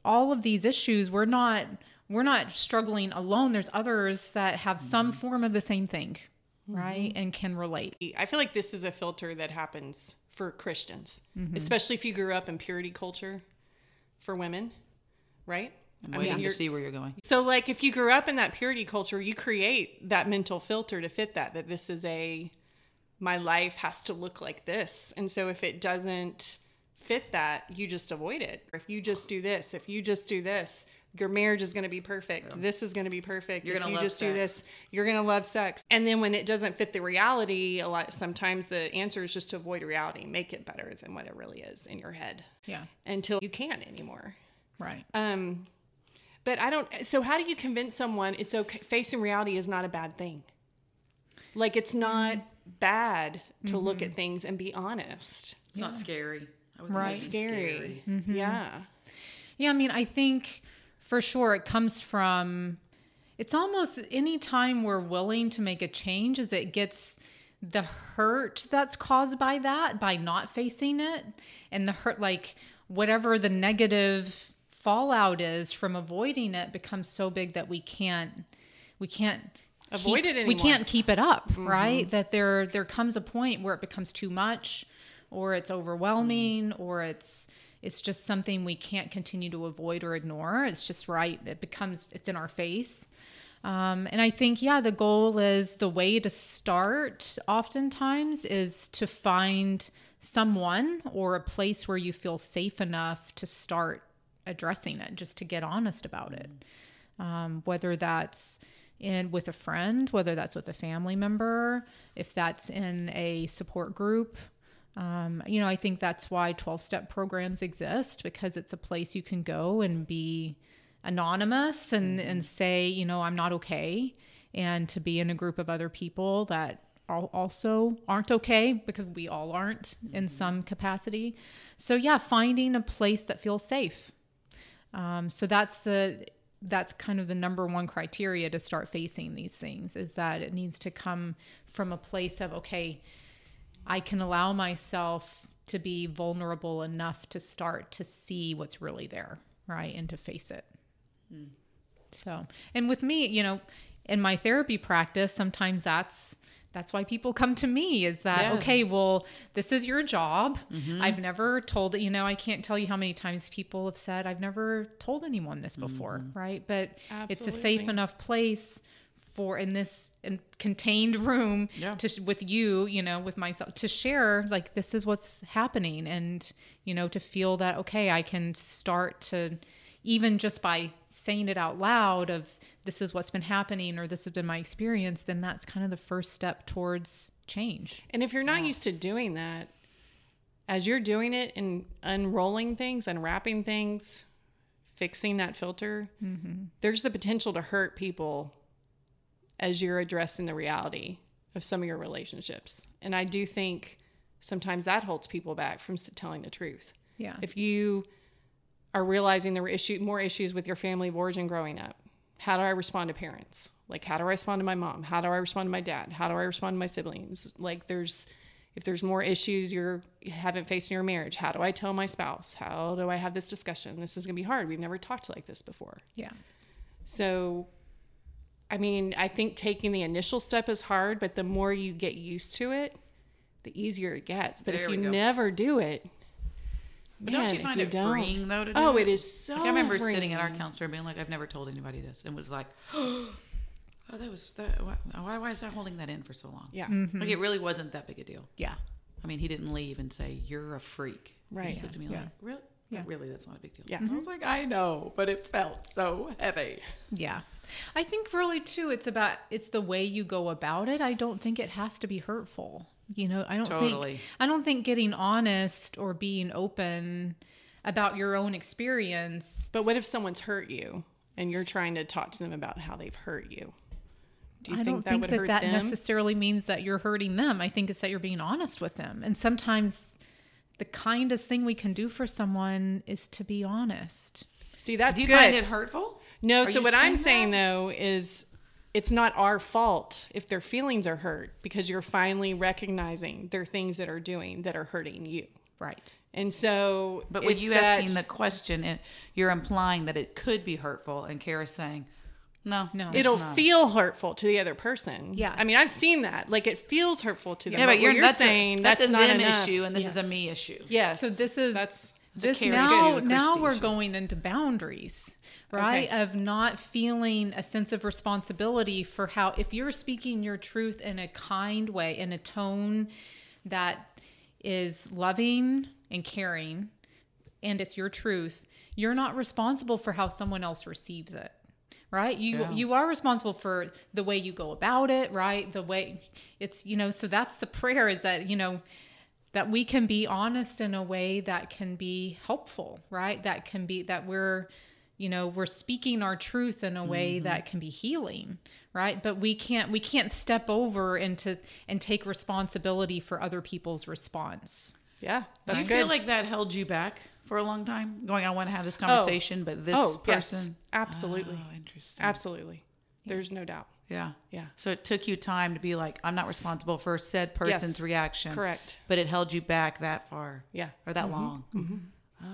S3: all of these issues we're not we're not struggling alone. There's others that have some form of the same thing right? And can relate.
S1: I feel like this is a filter that happens for Christians,
S3: Mm-hmm.
S1: especially if you grew up in purity culture for women, right?
S2: I'm
S1: I
S2: waiting
S1: mean,
S2: to see where you're going.
S1: So, like, if you grew up in that purity culture, you create that mental filter to fit that, that this is a, my life has to look like this. And so, if it doesn't fit that, you just avoid it. If you just do this, if you just do this, your marriage is going to be perfect. This is going to be perfect.
S2: You're
S1: if
S2: gonna
S1: you
S2: love
S1: just do
S2: sex.
S1: this, you're going to love sex. And then when it doesn't fit the reality, a lot sometimes the answer is just to avoid reality, make it better than what it really is in your head
S3: yeah
S1: until you can't anymore.
S3: Right
S1: Um, but I don't. So how do you convince someone it's okay? Facing reality is not a bad thing. Like it's not
S3: Mm-hmm.
S1: bad to look at things and be honest.
S2: It's not scary. I would
S3: Right.
S2: think it's
S1: Scary.
S3: Mm-hmm.
S1: Yeah.
S3: Yeah, I mean, I think for sure it comes from it's almost any time we're willing to make a change as it gets the hurt that's caused by that by not facing it and the hurt like whatever the negative fallout is from avoiding it becomes so big that we can't we can't
S1: Avoid
S3: keep-
S1: it
S3: we can't keep it up right? That there there comes a point where it becomes too much or it's overwhelming or it's it's just something we can't continue to avoid or ignore. It's just right it becomes it's in our face. Um, and i think yeah the goal is the way to start oftentimes is to find someone or a place where you feel safe enough to start addressing it just to get honest about it um, whether that's in with a friend, whether that's with a family member, if that's in a support group. Um, you know, I think that's why 12 step programs exist because it's a place you can go and be anonymous and, and say, you know, I'm not okay. And to be in a group of other people that also aren't okay because we all aren't in some capacity. So, yeah, finding a place that feels safe. Um, so that's the that's kind of the number one criteria to start facing these things is that it needs to come from a place of okay, I can allow myself to be vulnerable enough to start to see what's really there, right, and to face it. So, and with me, you know, in my therapy practice, sometimes that's that's why people come to me is that
S2: Yes.
S3: okay, well, this is your job. Mm-hmm. I've never told, you know, I can't tell you how many times people have said I've never told anyone this before, mm-hmm. right? But it's a safe enough place for in this in contained room
S2: Yeah.
S3: to with you, you know, with myself to share like this is what's happening and you know to feel that okay, I can start to even just by saying it out loud of this is what's been happening or this has been my experience, then that's kind of the first step towards change.
S1: And if you're not used to doing that, as you're doing it and unrolling things, unwrapping things, fixing that filter, mm-hmm. there's the potential to hurt people as you're addressing the reality of some of your relationships. And I do think sometimes that holds people back from telling the truth.
S3: Yeah.
S1: If you are realizing there were issue more issues with your family of origin growing up, how do I respond to parents? Like how do I respond to my mom? How do I respond to my dad? How do I respond to my siblings? Like there's if there's more issues you're you haven't faced in your marriage, how do I tell my spouse? How do I have this discussion? This is gonna be hard. We've never talked like this before.
S3: yeah.
S1: So, I mean, I think taking the initial step is hard, but the more you get used to it, the easier it gets. But
S2: There
S1: if you
S2: go.
S1: never do it,
S2: But
S1: man,
S2: don't you
S1: if
S2: find it
S1: don't-
S2: freeing though to do
S1: Oh,
S2: it?
S1: it is so.
S2: Like, I remember sitting at our counselor and being like, "I've never told anybody this," and was like, "Oh, that was that. Why, why, why is that holding that in for so long?"
S1: Yeah.
S2: like mm-hmm. it really wasn't that big a deal.
S3: Yeah.
S2: I mean, he didn't leave and say, "You're a freak." He
S1: Right.
S2: just looked at me
S3: Yeah.
S2: like, "Really?
S3: Yeah.
S2: Really? That's not a big deal."
S1: Yeah.
S2: And I was mm-hmm. like, "I know, but it felt so heavy."
S3: Yeah. I think really too it's about it's the way you go about it. I don't think it has to be hurtful. You know, I don't
S2: Totally.
S3: think I don't think getting honest or being open about your own experience.
S1: But what if someone's hurt you and you're trying to talk to them about how they've hurt you? Do you
S3: I
S1: think
S3: don't
S1: that
S3: think
S1: would
S3: that
S1: hurt
S3: that
S1: them?
S3: necessarily means that you're hurting them. I think it's that you're being honest with them. And sometimes the kindest thing we can do for someone is to be honest.
S1: See, that's
S2: Do you
S1: good.
S2: find it hurtful?
S1: No,
S2: Are
S1: so
S2: you
S1: what I'm
S2: saying
S1: saying though is it's not our fault if their feelings are hurt because you're finally recognizing there are things that are doing that are hurting you.
S3: Right.
S1: And so
S2: But with
S1: it's
S2: you
S1: that-
S2: asking the question, it, you're implying that it could be hurtful, and Cara's saying, "No,
S3: No.
S1: it'll
S2: not."
S1: feel hurtful to the other person.
S3: Yeah.
S1: I mean, I've seen that. Like it feels hurtful to them.
S2: Yeah,
S1: but,
S2: but you're,
S1: you're
S2: that's
S1: saying
S2: a,
S1: that's,
S2: that's, a
S1: not
S2: them
S1: enough.
S2: issue, and this is a me issue.
S1: Yes.
S3: So this is
S1: that's
S2: a
S3: this
S2: Karen
S3: now
S2: issue, a
S3: now we're
S2: issue.
S3: going into boundaries right
S1: Okay.
S3: of not feeling a sense of responsibility for how if you're speaking your truth in a kind way in a tone that is loving and caring and it's your truth you're not responsible for how someone else receives it right you
S2: Yeah.
S3: you are responsible for the way you go about it right the way it's you know so that's the prayer is that you know that we can be honest in a way that can be helpful right that can be that we're you know we're speaking our truth in a way mm-hmm. that can be healing right but we can't we can't step over into and take responsibility for other people's response
S1: yeah, that's Do
S2: you
S1: good.
S2: feel like that held you back for a long time? Going, I want to have this conversation, but this
S1: Oh, yes.
S2: person.
S1: Oh, absolutely.
S2: Oh, interesting.
S1: Absolutely. There's no doubt.
S2: Yeah.
S1: Yeah.
S2: So it took you time to be like, I'm not responsible for said person's
S1: Yes.
S2: reaction.
S1: Correct.
S2: But it held you back that far.
S1: Yeah.
S2: Or that mm-hmm. long. Mm-hmm. Oh,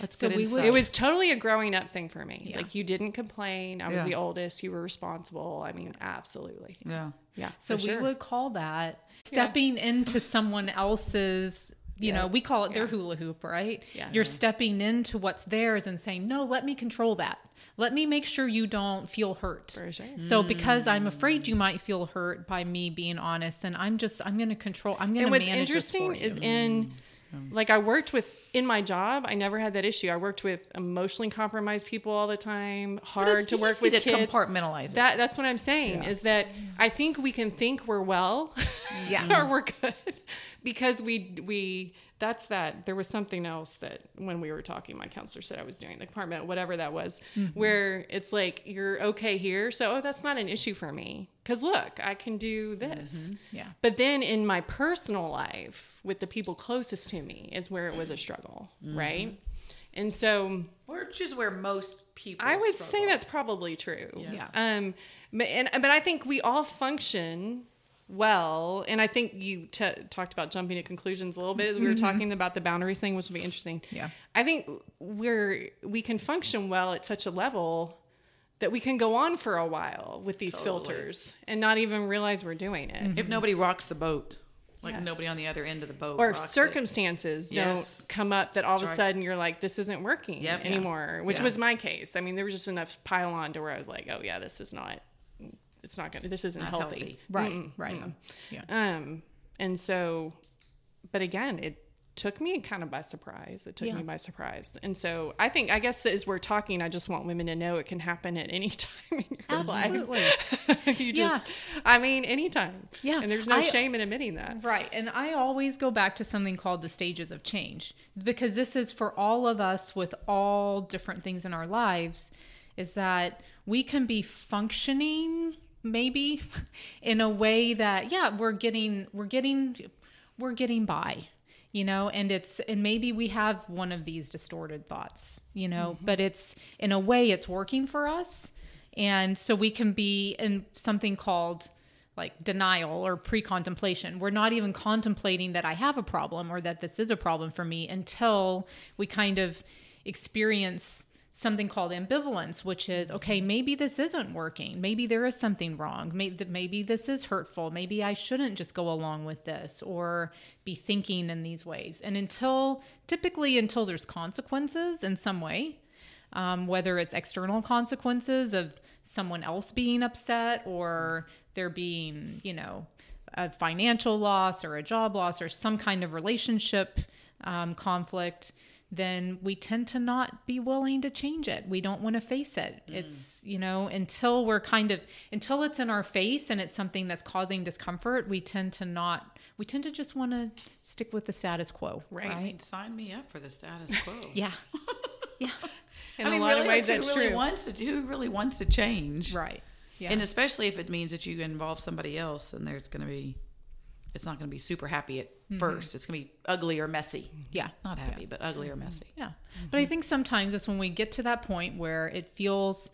S2: that's
S3: So
S2: good
S3: we would-
S1: It was totally a growing up thing for me.
S3: Yeah.
S1: Like you didn't complain. I was
S2: Yeah.
S1: the oldest. You were responsible. I mean, absolutely.
S2: Yeah.
S1: Yeah.
S3: So
S1: for
S3: we
S1: sure.
S3: would call that stepping into someone else's, you know, we call it their
S1: Yeah.
S3: hula hoop, right?
S1: Yeah.
S3: You're stepping into what's theirs and saying, no, let me control that. Let me make sure you don't feel hurt.
S1: For sure.
S3: So because I'm afraid you might feel hurt by me being honest, then I'm just I'm going to control. I'm going
S1: and
S3: to
S1: what's
S3: manage this for
S1: interesting is in mm. Like I worked with in my job, I never had that issue. I worked with emotionally compromised people all the time, hard to work with
S2: to
S1: kids.
S2: compartmentalize it.
S1: That that's what I'm saying is that I think we can think we're well,
S3: Yeah.
S1: or we're good, because we we that's that. There was something else that when we were talking, my counselor said I was doing the compartment, whatever that was, mm-hmm. where it's like you're okay here, so oh that's not an issue for me because look, I can do this. Mm-hmm.
S3: yeah.
S1: But then in my personal life, with the people closest to me, is where it was a struggle, mm-hmm. right? And so
S2: Which is where most people
S1: I would say that's probably true.
S2: Yes.
S1: Um, but and but I think we all function well, and I think you t- talked about jumping to conclusions a little bit as we were mm-hmm. talking about the boundaries thing, which will be interesting.
S3: Yeah.
S1: I think we're we can function well at such a level that we can go on for a while with these filters and not even realize we're doing it. Mm-hmm.
S2: if nobody rocks the boat, like
S3: Yes.
S2: nobody on the other end of the boat,
S1: or
S2: rocks it.
S1: circumstances
S2: Yes.
S1: don't come up that all of a sudden you're like, this isn't working
S2: Yep. Yeah.
S1: anymore, which
S2: Yeah.
S1: was my case. I mean, there was just enough pile on to where I was like, oh yeah, this is not, it's not gonna, this isn't healthy.
S2: healthy.
S3: Right.
S1: Mm-mm,
S3: right.
S1: mm-mm.
S3: Yeah.
S1: Um, and so, but again, it took me kind of by surprise. It took
S3: Yeah.
S1: me by surprise. And so I think, I guess as we're talking, I just want women to know it can happen at any time in your
S3: Absolutely.
S1: life. you just, I mean, anytime.
S3: Yeah.
S1: And there's no
S3: I-
S1: shame in admitting that.
S3: Right. And I always go back to something called the stages of change because this is for all of us with all different things in our lives is that we can be functioning maybe in a way that yeah, we're getting we're getting we're getting by. You know, and it's and maybe we have one of these distorted thoughts, you know, mm-hmm. but it's in a way it's working for us. And so we can be in something called like denial or pre-contemplation. We're not even contemplating that I have a problem or that this is a problem for me until we kind of experience something called ambivalence, which is okay, maybe this isn't working. Maybe there is something wrong. Maybe, maybe this is hurtful. Maybe I shouldn't just go along with this or be thinking in these ways. And until, typically, until there's consequences in some way, um, whether it's external consequences of someone else being upset or there being, you know, a financial loss or a job loss or some kind of relationship um, conflict, then we tend to not be willing to change it. We don't want to face it. Mm. It's, you know, until we're kind of, until it's in our face and it's something that's causing discomfort, we tend to not, we tend to just want to stick with the status quo.
S1: Right.
S2: Right. Sign me up for the status quo.
S3: Yeah. yeah.
S1: In
S2: I mean,
S1: a lot
S2: really,
S1: of ways, that's
S2: who really
S1: true.
S2: Wants to, who really wants to change?
S3: Right. Yeah.
S2: And especially if it means that you involve somebody else and there's going to be, it's not going to be super happy at mm-hmm. first. It's going to be ugly or messy.
S3: yeah.
S2: Not happy, but ugly or mm-hmm. messy.
S3: Yeah. Mm-hmm. But I think sometimes it's when we get to that point where it feels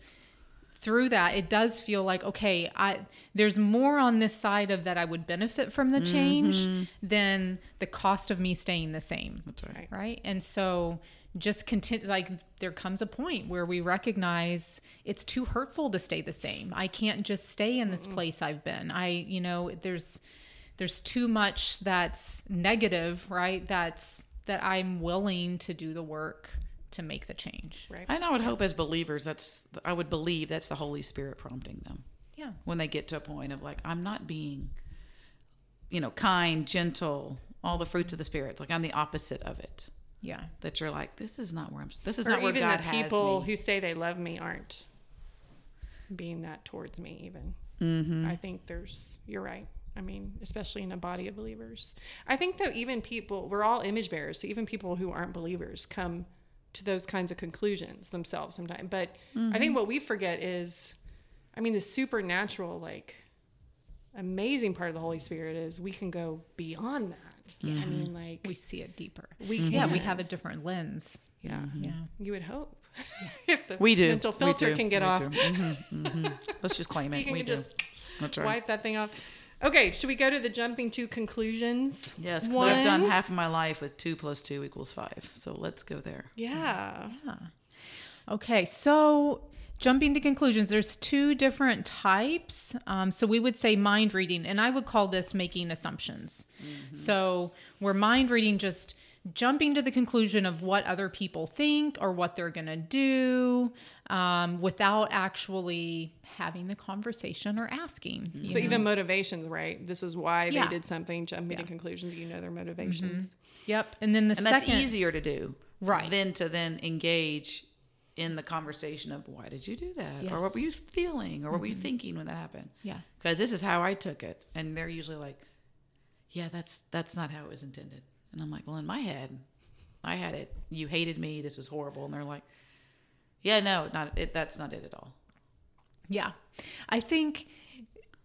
S3: through that it does feel like okay, I there's more on this side of that I would benefit from the change than the cost of me staying the same.
S2: That's right.
S3: Right? And so just continue like there comes a point where we recognize it's too hurtful to stay the same. I can't just stay in this place I've been. I, you know, there's there's too much that's negative, right? That's that I'm willing to do the work to make the change.
S1: Right.
S2: And I would hope as believers, that's, I would believe that's the Holy Spirit prompting them
S3: Yeah.
S2: when they get to a point of like, I'm not being, you know, kind, gentle, all the fruits of the Spirit. Like I'm the opposite of it.
S3: Yeah.
S2: That you're like, this is not where I'm, this is
S1: or
S2: not where
S1: even
S2: God
S1: the
S2: has
S1: people
S2: me.
S1: who say they love me aren't being that towards me even
S2: Mm-hmm.
S1: i think there's you're right i mean especially in a body of believers i think though even people we're all image bearers so even people who aren't believers come to those kinds of conclusions themselves sometimes but i
S2: Mm-hmm.
S1: think what we forget is i mean the supernatural like amazing part of the holy spirit is we can go beyond that i mean mm-hmm. like
S3: We see it deeper.
S1: we mm-hmm.
S3: Yeah, we have a different lens.
S1: yeah mm-hmm.
S3: Yeah.
S1: you would hope
S4: if the
S2: We do.
S4: mental
S2: We
S4: filter
S2: do.
S4: can get
S2: We
S4: off.
S2: do. Let's just claim it.
S4: You can
S2: we do.
S4: just
S2: That's right.
S4: Wipe that thing off. Okay, should we go to the jumping to conclusions?
S2: Yes, 'cause
S4: One.
S2: I've done half of my life with two plus two equals five. So let's go there.
S4: Yeah. Yeah.
S3: Okay, so jumping to conclusions, there's two different types. Um, so we would say mind reading, and I would call this making assumptions. So we're mind reading just jumping to the conclusion of what other people think or what they're going to do um, without actually having the conversation or asking. you
S4: So
S3: know?
S4: even motivations, right? This is why
S3: Yeah.
S4: they did something. Jumping to conclusions, you know their motivations.
S3: Yep. And then the
S2: And
S3: second
S2: that's easier to do.
S3: Right.
S2: Than to then engage in the conversation of why did you do that? Or what were you feeling? Or what were you thinking when that happened?
S3: Yeah.
S2: Because this is how I took it. And they're usually like, Yeah, that's that's not how it was intended. And I'm like, Well, in my head, I had it, you hated me, this is horrible. And they're like, Yeah, no, not it that's not it at all.
S3: Yeah. I think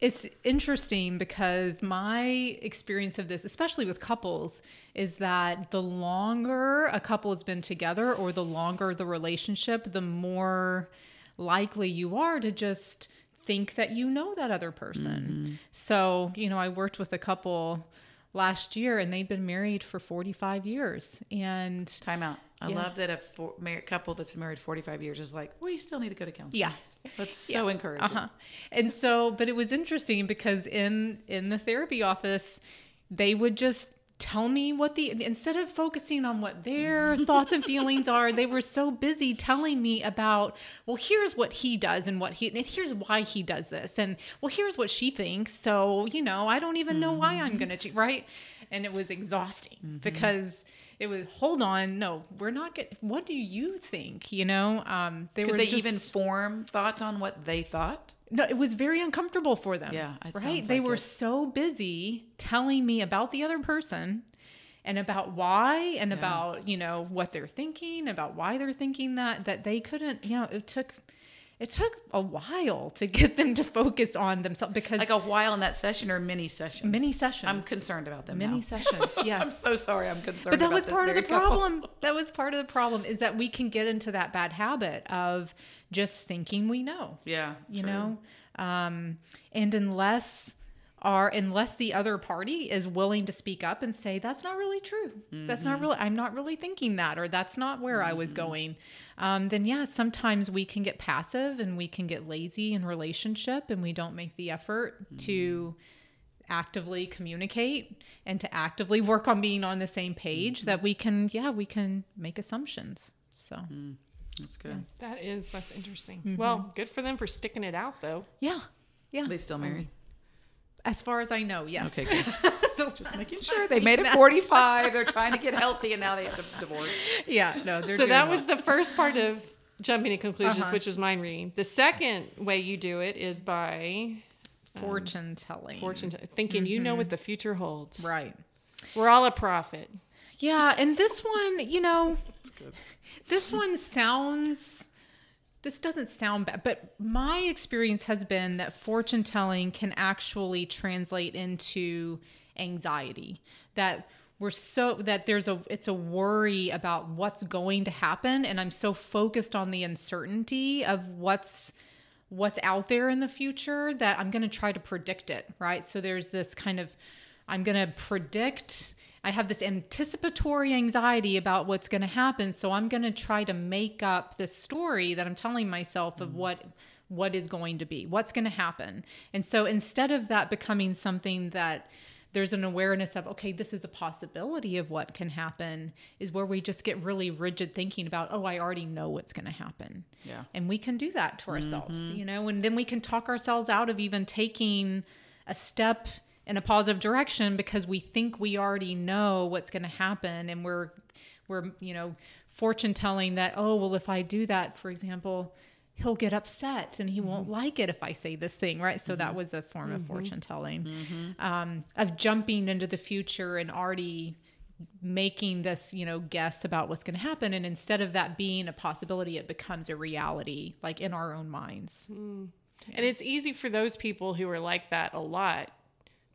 S3: it's interesting because my experience of this, especially with couples, is that the longer a couple has been together or the longer the relationship, the more likely you are to just think that you know that other person. Mm-hmm. So, you know, I worked with a couple last year and they'd been married for 45 years. And
S2: Time out. I
S3: Yeah.
S2: love that a for, married couple that's been married 45 years is like, we still need to go to counseling.
S3: yeah.
S2: That's so encouraging.
S3: Uh-huh. And so, but it was interesting because in in the therapy office, they would just tell me what the instead of focusing on what their thoughts and feelings are, they were so busy telling me about, well, here's what he does and what he and here's why he does this. And well, here's what she thinks. So, you know, I don't even know why I'm going to cheat, right? And it was exhausting because it was hold on, no, we're not get what do you think, you know? Um they
S2: Could
S3: were
S2: they
S3: just,
S2: even form thoughts on what they thought?
S3: no, it was very uncomfortable for them.
S2: Yeah,
S3: right. They
S2: like
S3: were
S2: it.
S3: so busy telling me about the other person and about why and about you know what they're thinking, about why they're thinking that that they couldn't. You know, it took it took a while to get them to focus on themselves because
S2: Like a while in that session or many sessions?
S3: Many sessions.
S2: I'm concerned about them
S3: many
S2: now.
S3: sessions. Yes.
S2: I'm so sorry. I'm concerned.
S3: but that was part of the
S2: couple.
S3: problem that was part of the problem is that we can get into that bad habit of just thinking we know
S2: Yeah,
S3: you
S2: true.
S3: know um and unless are unless the other party is willing to speak up and say that's not really true that's
S2: Mm-hmm.
S3: not really i'm not really thinking that or that's not where i was going um, then yeah sometimes we can get passive and we can get lazy in relationship and we don't make the effort to actively communicate and to actively work on being on the same page
S2: Mm-hmm.
S3: that we can yeah we can make assumptions so
S2: That's good.
S4: That is that's interesting.
S3: Mm-hmm.
S4: Well, good for them for sticking it out though.
S3: yeah yeah
S2: they still married?
S3: As far as i know yes
S2: Okay, good. Just making sure they made it 45. They're trying to get healthy, and now they have to divorce.
S3: yeah no they're
S4: so
S3: doing
S4: that
S3: well.
S4: was the first part of jumping to conclusions,
S3: Uh-huh.
S4: which was mind reading. The second way you do it is by
S3: fortune telling.
S4: fortune t- thinking you know what the future holds.
S3: Mm-hmm. Right.
S4: We're all a prophet.
S3: Yeah, and this one, you know, this one sounds this doesn't sound bad, but my experience has been that fortune telling can actually translate into anxiety. That we're so that there's a it's a worry about what's going to happen and I'm so focused on the uncertainty of what's what's out there in the future that I'm going to try to predict it, right? So there's this kind of I'm going to predict I have this anticipatory anxiety about what's going to happen, so I'm going to try to make up this story that I'm telling myself of mm. what what is going to be, what's going to happen. And so instead of that becoming something that there's an awareness of okay this is a possibility of what can happen is where we just get really rigid thinking about oh i already know what's going to happen
S2: Yeah.
S3: and we can do that to ourselves mm-hmm. you know and then we can talk ourselves out of even taking a step in a positive direction because we think we already know what's going to happen and we're we're you know fortune telling that oh well if i do that for example he'll get upset and he mm-hmm. won't like it if i say this thing right? So that mm-hmm. was a form of mm-hmm. fortune telling um, of jumping into the future and already making this you know guess about what's going to happen. And instead of that being a possibility it becomes a reality like in our own minds. Mm.
S4: And it's easy for those people who are like that a lot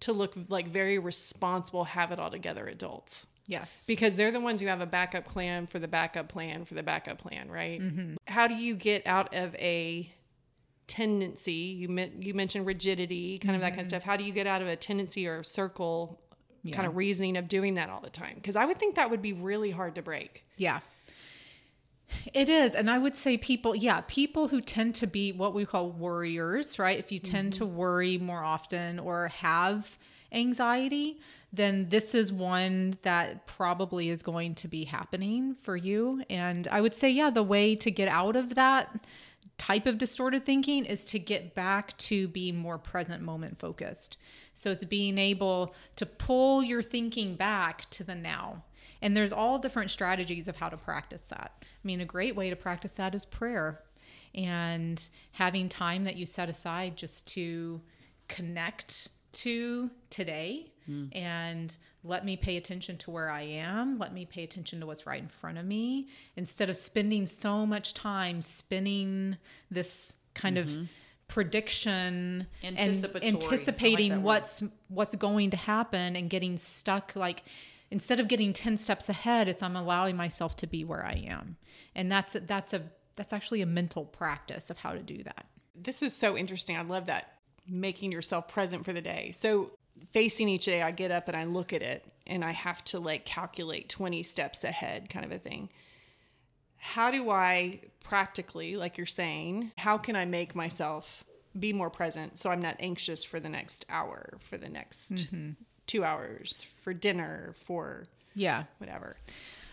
S4: to look like very responsible, have it all together adults.
S3: Yes.
S1: because they're the ones who have a backup plan for the backup plan for the backup plan, right? Mm-hmm. How do you get out of a tendency? You you mentioned rigidity, kind of that kind of mm-hmm. stuff. How do you get out of a tendency or a circle kind of reasoning of doing that all the time? Because I would think that would be really hard to break.
S3: Yeah. It is. And I would say people, yeah, people who tend to be what we call worriers, right? If you tend to mm-hmm. worry more often or have anxiety, then this is one that probably is going to be happening for you. And I would say, yeah, the way to get out of that type of distorted thinking is to get back to being more present moment focused. So it's being able to pull your thinking back to the now. And there's all different strategies of how to practice that. I mean, a great way to practice that is prayer and having time that you set aside just to connect to today and let me pay attention to where I am. Let me pay attention to what's right in front of me instead of spending so much time spinning this kind of prediction. And
S2: like
S3: anticipating
S2: that
S3: what's what's going to happen and getting stuck like instead of getting 10 steps ahead it's i'm allowing myself to be where i am and that's that's a that's actually a mental practice of how to do that
S1: This is so interesting. I love that making yourself present for the day. So facing each day, I get up and I look at it and I have to like calculate 20 steps ahead kind of a thing. How do I practically, like you're saying, how can I make myself be more present so I'm not anxious for the next hour, for the next mm-hmm. Two hours, for dinner, for
S3: yeah
S1: whatever?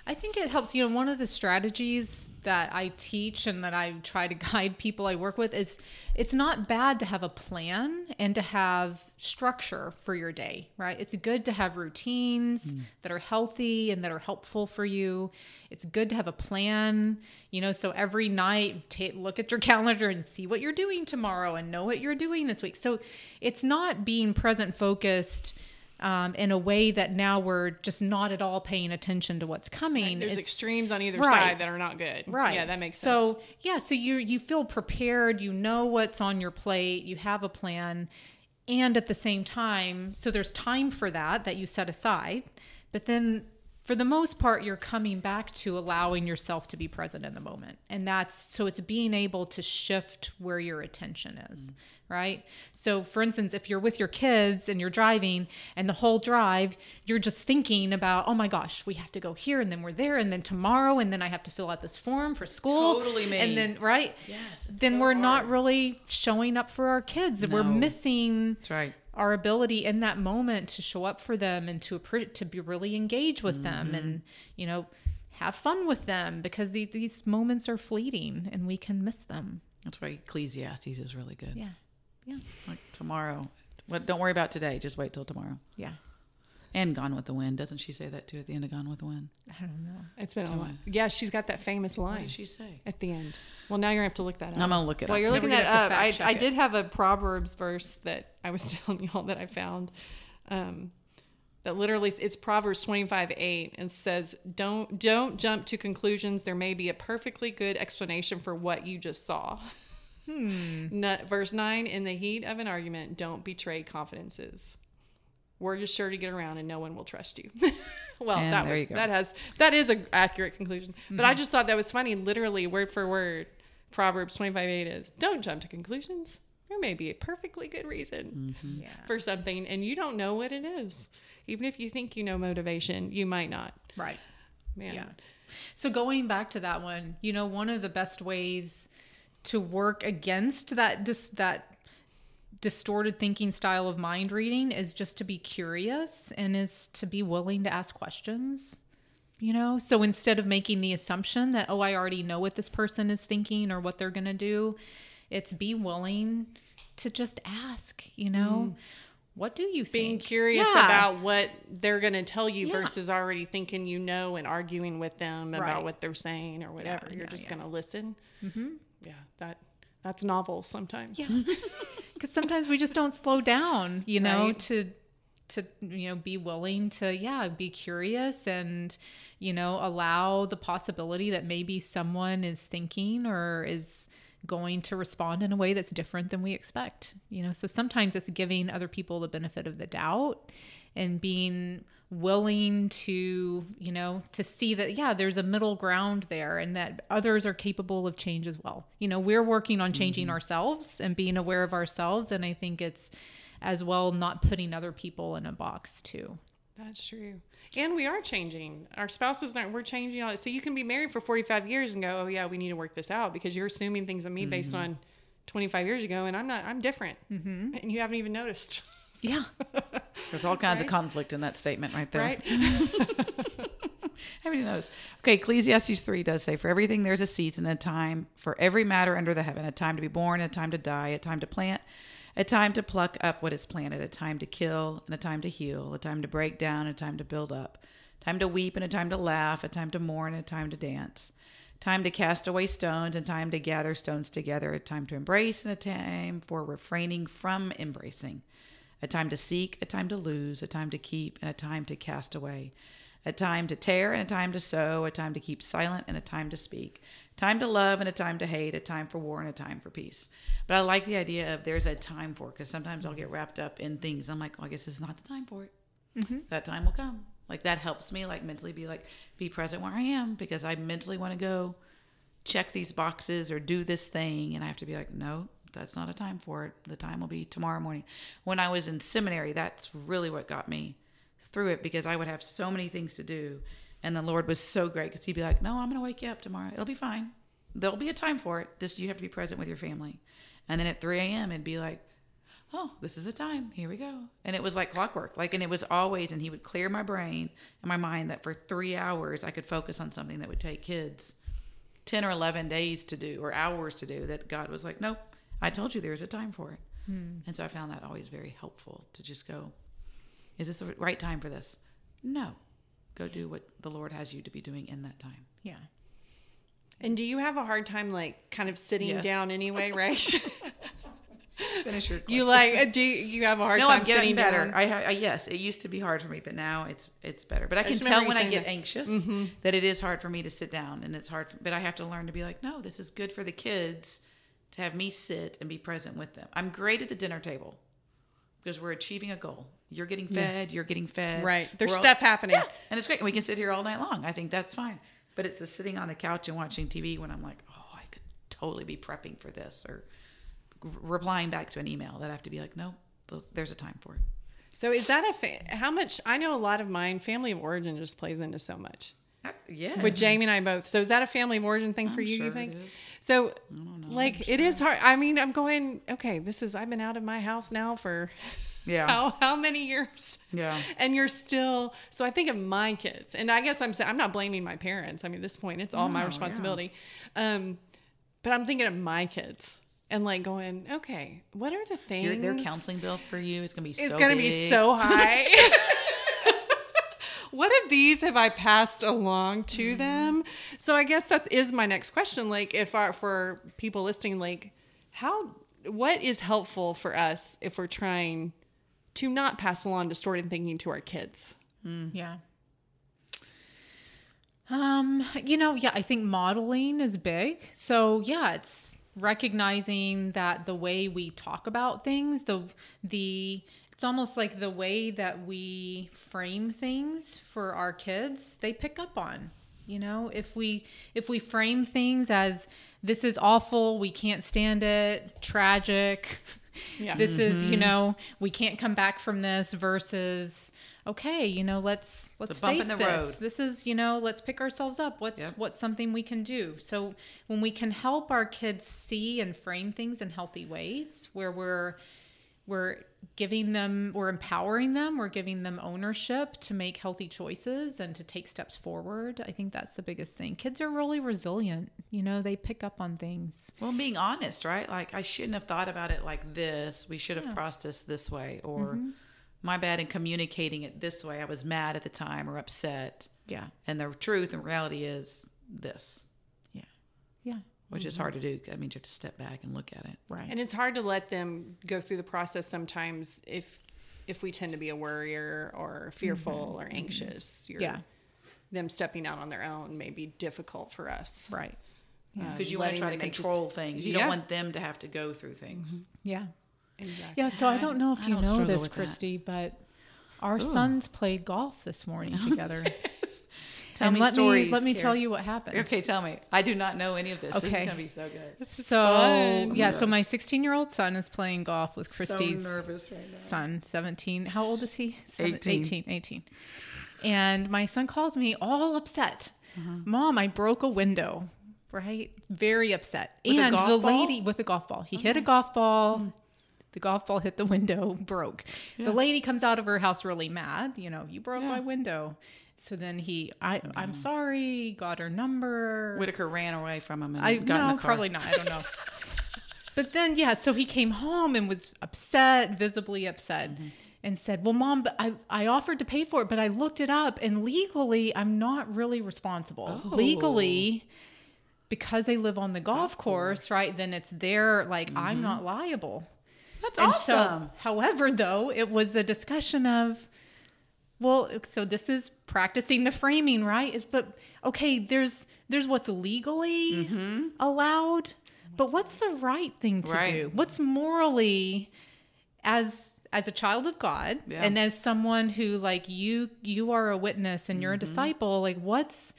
S3: I think it helps. You know, one of the strategies that I teach and that I try to guide people I work with is it's not bad to have a plan and to have structure for your day, right? It's good to have routines mm. that are healthy and that are helpful for you. It's good to have a plan, you know, so every night ta look at your calendar and see what you're doing tomorrow and know what you're doing this week. So it's not being present focused um, in a way that now we're just not at all paying attention to what's coming.
S1: There's
S3: It's-
S1: extremes on either
S3: Right.
S1: side that are not good.
S3: Right.
S1: Yeah, that makes sense.
S3: So yeah, so you you feel prepared, you know what's on your plate, you have a plan, and at the same time, so there's time for that that you set aside, but then for the most part you're coming back to allowing yourself to be present in the moment. And that's so it's being able to shift where your attention is, right? So for instance, if you're with your kids and you're driving and the whole drive you're just thinking about, "Oh my gosh, we have to go here and then we're there and then tomorrow and then I have to fill out this form for school."
S2: Totally me.
S3: And then right?
S2: Yes,
S3: Then
S2: so
S3: we're not really showing up for our kids. We're missing
S2: That's right.
S3: Our ability in that moment to show up for them and to to be really engaged with them and
S2: Mm-hmm.
S3: you know have fun with them because these, these moments are fleeting and we can miss them
S2: That's why Ecclesiastes is really good.
S3: yeah yeah
S2: Like tomorrow. What? Don't worry about today. Just wait till tomorrow.
S3: yeah
S2: And Gone with the Wind. Doesn't she say that too at the end of Gone with the Wind?
S3: i don't know
S1: it's been a while. Yeah, she's got that famous line.
S2: What does she say?
S1: at the end. Well, now you're gonna have to look that up.
S2: I'm gonna look it
S1: While
S2: up.
S1: you're looking that up, I, I did have a Proverbs verse that I was telling y'all that I found. Um, that literally it's Proverbs 25 8 and says, Don't don't jump to conclusions. There may be a perfectly good explanation for what you just saw. Hmm. verse 9 In the heat of an argument, don't betray confidences. Word is sure to get around and no one will trust you. well,
S2: And
S1: that
S2: there
S1: was
S2: you go.
S1: that has that is an accurate conclusion. But I mm-hmm. just thought that was funny, literally word for word. Proverbs 25 8 is don't jump to conclusions. There may be a perfectly good reason mm-hmm.
S3: yeah
S1: for something, and you don't know what it is. Even if you think you know motivation, you might not.
S3: right
S1: Man.
S3: Yeah. So going back to that one, you know, one of the best ways to work against that dis- that distorted thinking style of mind reading is just to be curious and is to be willing to ask questions. You know, so instead of making the assumption that oh, I already know what this person is thinking or what they're going to do, it's be willing to just ask, you know, what do you think?
S1: Being curious
S3: Yeah.
S1: about what they're going to tell you
S3: Yeah.
S1: versus already thinking you know and arguing with them about
S3: Right.
S1: what they're saying or whatever.
S3: Yeah,
S1: You're just going to listen. Mm-hmm. Yeah, that that's novel sometimes.
S3: Because sometimes we just don't slow down you know
S1: Right.
S3: to to you know be willing to yeah be curious and you know allow the possibility that maybe someone is thinking or is going to respond in a way that's different than we expect you know so sometimes it's giving other people the benefit of the doubt and being willing to you know to see that yeah there's a middle ground there and that others are capable of change as well you know we're working on changing ourselves and being aware of ourselves and i think it's as well not putting other people in a box too
S1: That's true. And we are changing. Our spouses aren't. We're changing all. that. So you can be married for 45 years and go, oh yeah, we need to work this out because you're assuming things of me based on 25 years ago, and I'm not. I'm different, mm-hmm. and you haven't even noticed,
S3: yeah
S2: There's all kinds
S1: Right?
S2: of conflict in that statement right there.
S1: right?
S2: Everybody knows. Okay, Ecclesiastes 3 does say, For everything there's a season and a time, for every matter under the heaven, a time to be born, a time to die, a time to plant, a time to pluck up what is planted, a time to kill, and a time to heal, a time to break down, a time to build up, time to weep, and a time to laugh, a time to mourn, and a time to dance, time to cast away stones, and time to gather stones together, a time to embrace, and a time for refraining from embracing a time to seek, a time to lose, a time to keep, and a time to cast away, a time to tear, and a time to sow, a time to keep silent, and a time to speak, time to love, and a time to hate, a time for war, and a time for peace. But I like the idea of there's a time for it because sometimes I'll get wrapped up in things. I'm like, well, I guess it's not the time for it. That time will come. Like that helps me, like mentally be like, be present where I am because I mentally want to go check these boxes or do this thing and I have to be like, no, that's not a time for it. The time will be tomorrow morning. When I was in seminary, that's really what got me through it because I would have so many things to do. And the Lord was so great because he'd be like, no, I'm going to wake you up tomorrow. It'll be fine. There'll be a time for it. This, you have to be present with your family. And then at 3 a.m., it'd be like, oh, this is the time. Here we go. And it was like clockwork. Like, and it was always, and he would clear my brain and my mind that for three hours I could focus on something that would take kids 10 or 11 days to do or hours to do that God was like, nope, I told you there's a time for it. Hmm. And so I found that always very helpful to just go, is this the right time for this? No. Go do what the Lord has you to be doing in that time.
S3: yeah
S1: and do you have a hard time, like, kind of sitting
S2: Yes.
S1: down anyway, right?
S2: Finish your
S1: you like? Do you, you have a hard
S2: no,
S1: time
S2: I'm getting
S1: sitting
S2: better.
S1: down?
S2: I, I yes, it used to be hard for me, but now it's it's better. But I can tell when I get
S1: that.
S2: anxious mm-hmm. that it is hard for me to sit down, and it's hard. For, but I have to learn to be like, no, this is good for the kids to have me sit and be present with them. I'm great at the dinner table because we're achieving a goal. You're getting fed. You're getting fed.
S1: Right. There's
S2: all-
S1: stuff happening.
S2: Yeah, and it's great. And we can sit here all night long. I think that's fine. But it's the sitting on the couch and watching TV when I'm like, oh, I could totally be prepping for this or replying back to an email that I have to be like, no, there's a time for it.
S1: So is that a fa- how much? I know a lot of mine. Family of origin just plays into so much.
S2: Yeah.
S1: With Jamie and I both. So is that a family of origin thing for
S2: I'm
S1: you?
S2: sure
S1: you think?
S2: is.
S1: So, like, it is hard. I mean, I'm going. Okay, this is. I've been out of my house now for
S2: Yeah.
S1: how how many years?
S2: Yeah.
S1: And you're still. So I think of my kids, and I guess I'm saying I'm not blaming my parents. I mean, at this point, it's all my
S2: No, yeah.
S1: responsibility. Um, but I'm thinking of my kids and like going, okay, what are the things?
S2: Your, their counseling bill for you is going to be
S1: It's
S2: so
S1: going to be so high. what of these have I passed along
S2: Mm-hmm.
S1: to them? So I guess that is my next question. Like, if our for people listening, like, how what is helpful for us if we're trying to not pass along distorted thinking to our kids?
S3: Yeah. Um, you know, yeah, I think modeling is big. So, yeah, it's recognizing that the way we talk about things, the the it's almost like the way that we frame things for our kids, they pick up on. You know, if we if we frame things as this is awful, we can't stand it, tragic,
S1: Yeah.
S3: this is you mm-hmm. know we can't come back from this versus okay you know let's let's
S2: bump
S3: face
S2: in the
S3: this
S2: road.
S3: this is you know let's pick ourselves up what's
S2: Yep.
S3: what's something we can do so when we can help our kids see and frame things in healthy ways where we're we're giving them we're empowering them we're giving them ownership to make healthy choices and to take steps forward i think that's the biggest thing kids are really resilient you know they pick up on things
S2: Well, being honest, right? Like, I shouldn't have thought about it like this. We should have processed this way. Or,
S1: Mm-hmm.
S2: my bad in communicating it this way. I was mad at the time or upset.
S3: yeah
S2: And the truth and reality is this,
S3: yeah yeah
S2: which is mm-hmm. hard to do. I mean, you have to step back and look at it.
S3: right
S1: And it's hard to let them go through the process sometimes if if we tend to be a worrier or fearful mm-hmm. or mm-hmm. anxious. You're,
S3: Yeah.
S1: Them stepping out on their own may be difficult for us.
S3: right
S2: Because you want to try to control things. You
S1: Yeah.
S2: don't want them to have to go through things.
S3: Yeah.
S1: Exactly.
S3: Yeah. So I don't know if
S2: I
S3: you know this,
S2: with that.
S3: Christy, but Our sons played golf this morning together.
S2: Tell
S3: and
S2: me
S3: let
S2: stories.
S3: me let me
S2: Cara.
S3: tell you what happened.
S2: Okay, tell me. I do not know any of this. This is gonna be so good.
S3: So
S1: fun.
S3: yeah, so my 16 year old son is playing golf with Christie's
S2: nervous right now.
S3: son, 17. How old is he?
S2: 18.
S3: 18. 18. And my son calls me all upset.
S2: Uh-huh.
S3: Mom, I broke a window. Right? Very upset.
S2: With a
S3: and
S2: golf
S3: the
S2: ball?
S3: Lady with a golf ball. He hit a golf ball. The golf ball hit the window, broke. The lady comes out of her house really mad. You know, you broke my window. So then he, I,
S2: Mm-hmm.
S3: I'm sorry, got her number.
S2: Whitaker ran away from him and
S3: I
S2: got in
S3: no,
S2: the car.
S3: probably not. I don't know. but then yeah, so he came home and was upset, visibly upset,
S2: Mm-hmm.
S3: and said, "Well, mom, but I I offered to pay for it, but I looked it up, and legally, I'm not really responsible.
S2: Oh.
S3: Legally." Because they live on the golf, course, right? Then it's their like I'm
S2: Mm-hmm.
S3: not liable.
S2: That's
S3: And
S2: awesome.
S3: so, however, though, it was a discussion of, well, so this is practicing the framing, right? Is but okay, there's there's what's legally mm-hmm. allowed, but what's the right thing to
S2: Right.
S3: do? What's morally as as a child of God
S2: Yeah.
S3: and as someone who like you you are a witness and you're a mm-hmm. disciple, like what's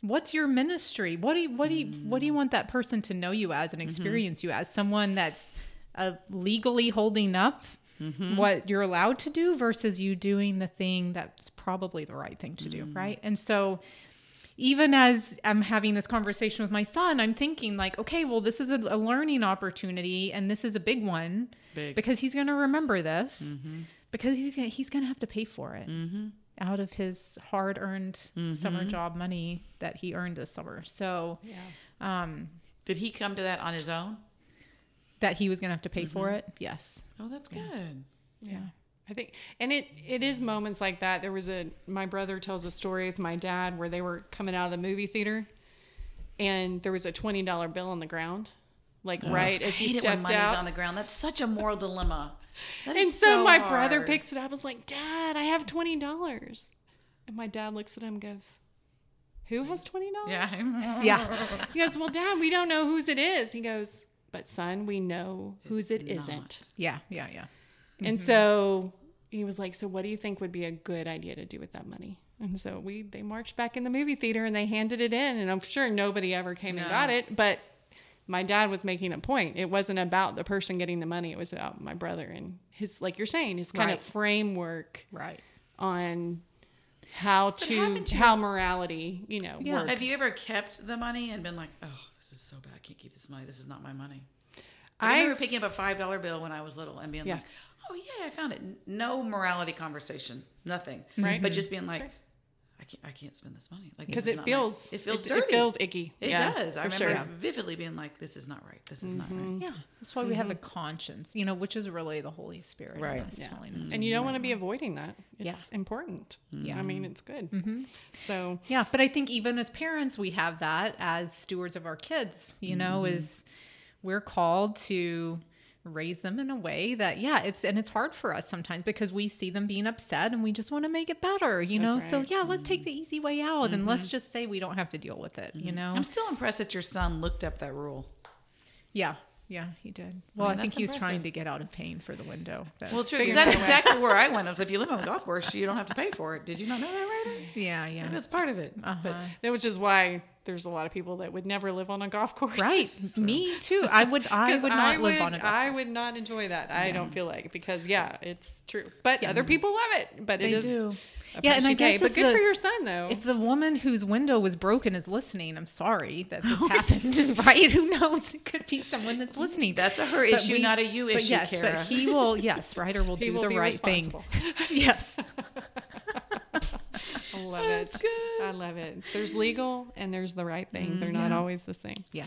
S3: what's your ministry what do you what do you what do you mm. want that person to know you as and mm-hmm. experience you as someone that's uh, legally holding up Mm-hmm. what you're allowed to do versus you doing the thing that's probably the right thing to do mm-hmm. right? And so even as i'm having this conversation with my son i'm thinking like okay well this is a, a learning opportunity and this is a big one
S2: Big.
S3: because he's going to remember this mm-hmm. because he's gonna, he's going to have to pay for it out of his hard-earned summer job money that he earned this summer. So, um,
S2: Did he come to that on his own?
S3: That he was going to have to pay for mm-hmm. it. Yes.
S2: Oh, that's good.
S3: Yeah.
S1: I think, and it it is moments like that. There was a my brother tells a story with my dad where they were coming out of the movie theater, and there was a twenty dollar bill on the ground, like right
S2: I
S1: as
S2: hate
S1: he
S2: it when
S1: stepped
S2: money's
S1: out.
S2: on the ground. That's such a moral dilemma. That
S1: and
S2: is
S1: so, my brother picks it up. And was like, Dad, I have twenty dollars, and my dad looks at him, and goes, Who has twenty dollars?
S2: Yeah.
S3: Yeah.
S1: He goes, Well, Dad, we don't know whose it is. He goes, But son, we know whose it
S2: It's
S1: not
S2: not.
S3: Yeah. Yeah. Yeah.
S1: And mm-hmm. so he was like, "So what do you think would be a good idea to do with that money?" And so we they marched back in the movie theater and they handed it in, and I'm sure nobody ever came and got it, but my dad was making a point. It wasn't about the person getting the money; it was about my brother and his, like you're saying, his kind
S2: Right.
S1: of framework
S3: Right.
S1: on how to
S2: you-
S1: how morality, you know,
S3: Yeah.
S1: works.
S2: Have you ever kept the money and been like, oh, this is so bad. I can't keep this money. This is not my money. I remember
S1: I've-
S2: picking up a five dollar bill when I was little and being
S1: Yeah.
S2: like, "Oh yeah, I found it." No morality conversation, nothing.
S1: Right.
S2: But mm-hmm. just being like,
S1: Sure.
S2: "I can't, I can't spend this money." Like
S1: because
S2: this
S1: it feels
S2: my- it feels
S1: it,
S2: dirty.
S1: it feels icky.
S2: It
S1: Yeah,
S2: does. I remember
S1: sure.
S2: vividly being like, "This is not right. This is not right." Mm-hmm.
S3: Yeah. That's why we have a mm-hmm. conscience, you know, which is really the Holy Spirit.
S2: Right.
S1: Yeah.
S3: telling us. Mm-hmm.
S1: And you don't want to be avoiding that. It's
S3: Yeah.
S1: important.
S3: Yeah.
S1: I mean, it's good. So
S3: Yeah, but I think even as parents, we have that as stewards of our kids, you know, is we're called to raise them in a way that, yeah, it's, and it's hard for us sometimes because we see them being upset and we just want to make it better, you know?
S1: That's
S3: So,
S1: right.
S3: yeah, let's take mm-hmm. the easy way out and let's mm-hmm. just say we don't have to deal with it, you mm-hmm. know?
S2: I'm still impressed that your son looked up that rule.
S3: Yeah. Yeah, he did. Well, I,
S2: mean,
S3: think he was
S2: impressive.
S3: trying to get out of pain for the window. That's,
S2: Well, true. That's
S1: a
S2: exactly where I went. I was, if you live on the golf course, you don't have to pay for it. Did you not know that, right?
S3: yeah, yeah.
S2: That's part of it.
S3: Uh-huh.
S1: that which is why there's a lot of people that would never live on a golf course.
S3: Right. Me too. I would, I would not live
S1: would-
S3: on a golf
S1: I
S3: course.
S1: would not enjoy that. I don't feel like because yeah, it's true. But other people love it. But
S3: They
S1: it is
S3: do.
S1: a
S3: Yeah, and I guess
S1: But good
S3: the-
S1: for your son though.
S3: If the woman whose window was broken is listening, I'm sorry that this oh. happened. Right? Who knows? It could be someone that's listening.
S2: That's a her
S3: But
S2: issue,
S3: we-
S2: not a you issue,
S3: yes,
S2: Cara.
S3: but he will. Yes, right, or will
S1: He
S3: do
S1: will
S3: the right thing. yes.
S1: I love it. I love it. There's legal and there's the right thing. They're not always the same.
S3: Yeah.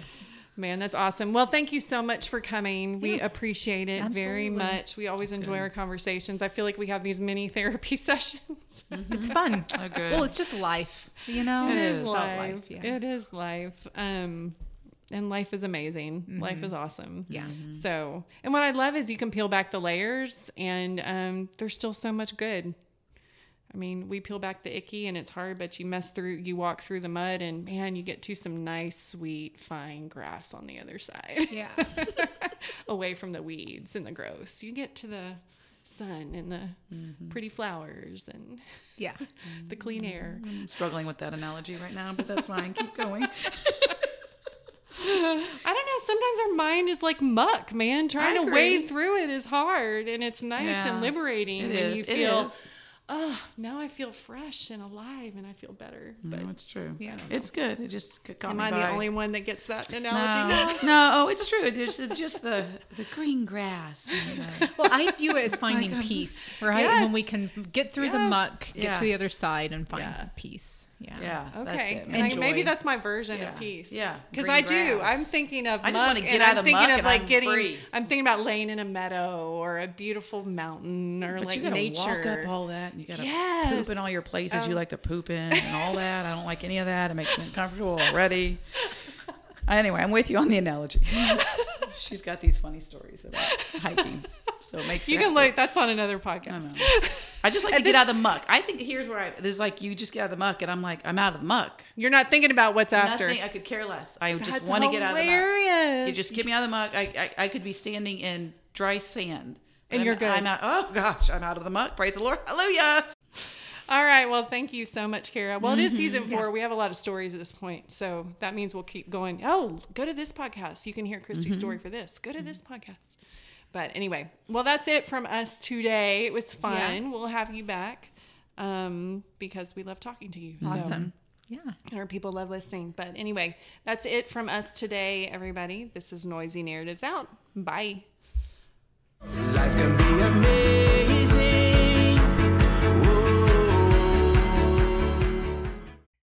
S1: Man, that's awesome. Well, thank you so much for coming. We
S3: Yeah.
S1: appreciate it very much. We always enjoy our conversations. I feel like we have these mini therapy sessions.
S3: It's fun.
S2: Oh, good.
S3: Well, it's just life. You know,
S1: It
S3: It's
S1: is
S3: about
S1: life.
S3: yeah.
S1: It is life. Um, and life is amazing. Life is awesome.
S3: Yeah.
S1: So, and what I love is you can peel back the layers, and um, there's still so much good. I mean, we peel back the icky, and it's hard, but you mess through, you walk through the mud, and man, you get to some nice, sweet, fine grass on the other side.
S3: Yeah.
S1: away from the weeds and the gross. You get to the sun and the
S2: Mm-hmm.
S1: pretty flowers and
S3: Yeah.
S1: the clean air.
S2: I'm struggling with that analogy right now, but that's fine. Keep going.
S1: I don't know. Sometimes our mind is like muck, man. Trying to wade through it is hard, and it's nice
S2: Yeah,
S1: and liberating when
S2: is.
S1: you feel. Oh, now I feel fresh and alive, and I feel better. But
S2: No, it's true.
S3: Yeah.
S2: It's good. It just c- caught
S1: am
S2: me
S1: I the only one that gets that analogy?
S2: No, no, oh, it's true. It's, it's just the the green grass. And the,
S3: Well, I view it as finding
S2: like
S3: peace, right? When we can get through the muck, get
S2: Yeah.
S3: to the other side, and find
S1: Yeah.
S3: peace. Yeah.
S2: yeah,
S1: Okay, and I, maybe that's my version
S2: Yeah.
S1: of peace.
S2: Yeah,
S1: because I do.
S2: grass.
S1: I'm thinking of
S2: I just
S1: muck,
S2: wanna get
S1: and
S2: out
S1: I'm
S2: of the
S1: thinking of like
S2: I'm
S1: getting.
S2: free.
S1: I'm thinking about laying in a meadow or a beautiful mountain or
S2: But
S1: like
S2: you gotta
S1: nature.
S2: walk up all that, and you gotta
S1: Yes.
S2: poop in all your places you
S1: Um,
S2: like to poop in, and all that. I don't like any of that. It makes me uncomfortable already. Anyway, I'm with you on the analogy. She's got these funny stories about hiking, so it makes
S1: you can look. That's on another
S2: I
S1: podcast.
S2: know. I just like to
S1: And
S2: get out of the muck. I think here's where I there's like you just get out of the muck, and I'm like I'm out of the muck.
S1: You're not thinking about what's after.
S2: Nothing. I could care less. I just
S1: That's
S2: want to get out of the muck.
S1: hilarious.
S2: You just get me out of the muck. I, I I could be standing in dry sand,
S1: And you're good.
S2: I'm out. Oh gosh, I'm out of the muck. Praise the Lord. Hallelujah.
S1: All right. Well, thank you so much, Cara. Well, it
S2: Mm-hmm.
S1: is season four. We have a lot of stories at this point. So that means we'll keep going. Oh, go to this podcast. You can hear Christy's
S2: Mm-hmm.
S1: story for this. Go to this podcast. But anyway, well, that's it from us today. It was fun. We'll have you back um, because we love talking to you. So-
S3: Awesome. Yeah.
S1: our people love listening. But anyway, that's it from us today, everybody. This is Noisy Narratives out. Bye.
S5: Life can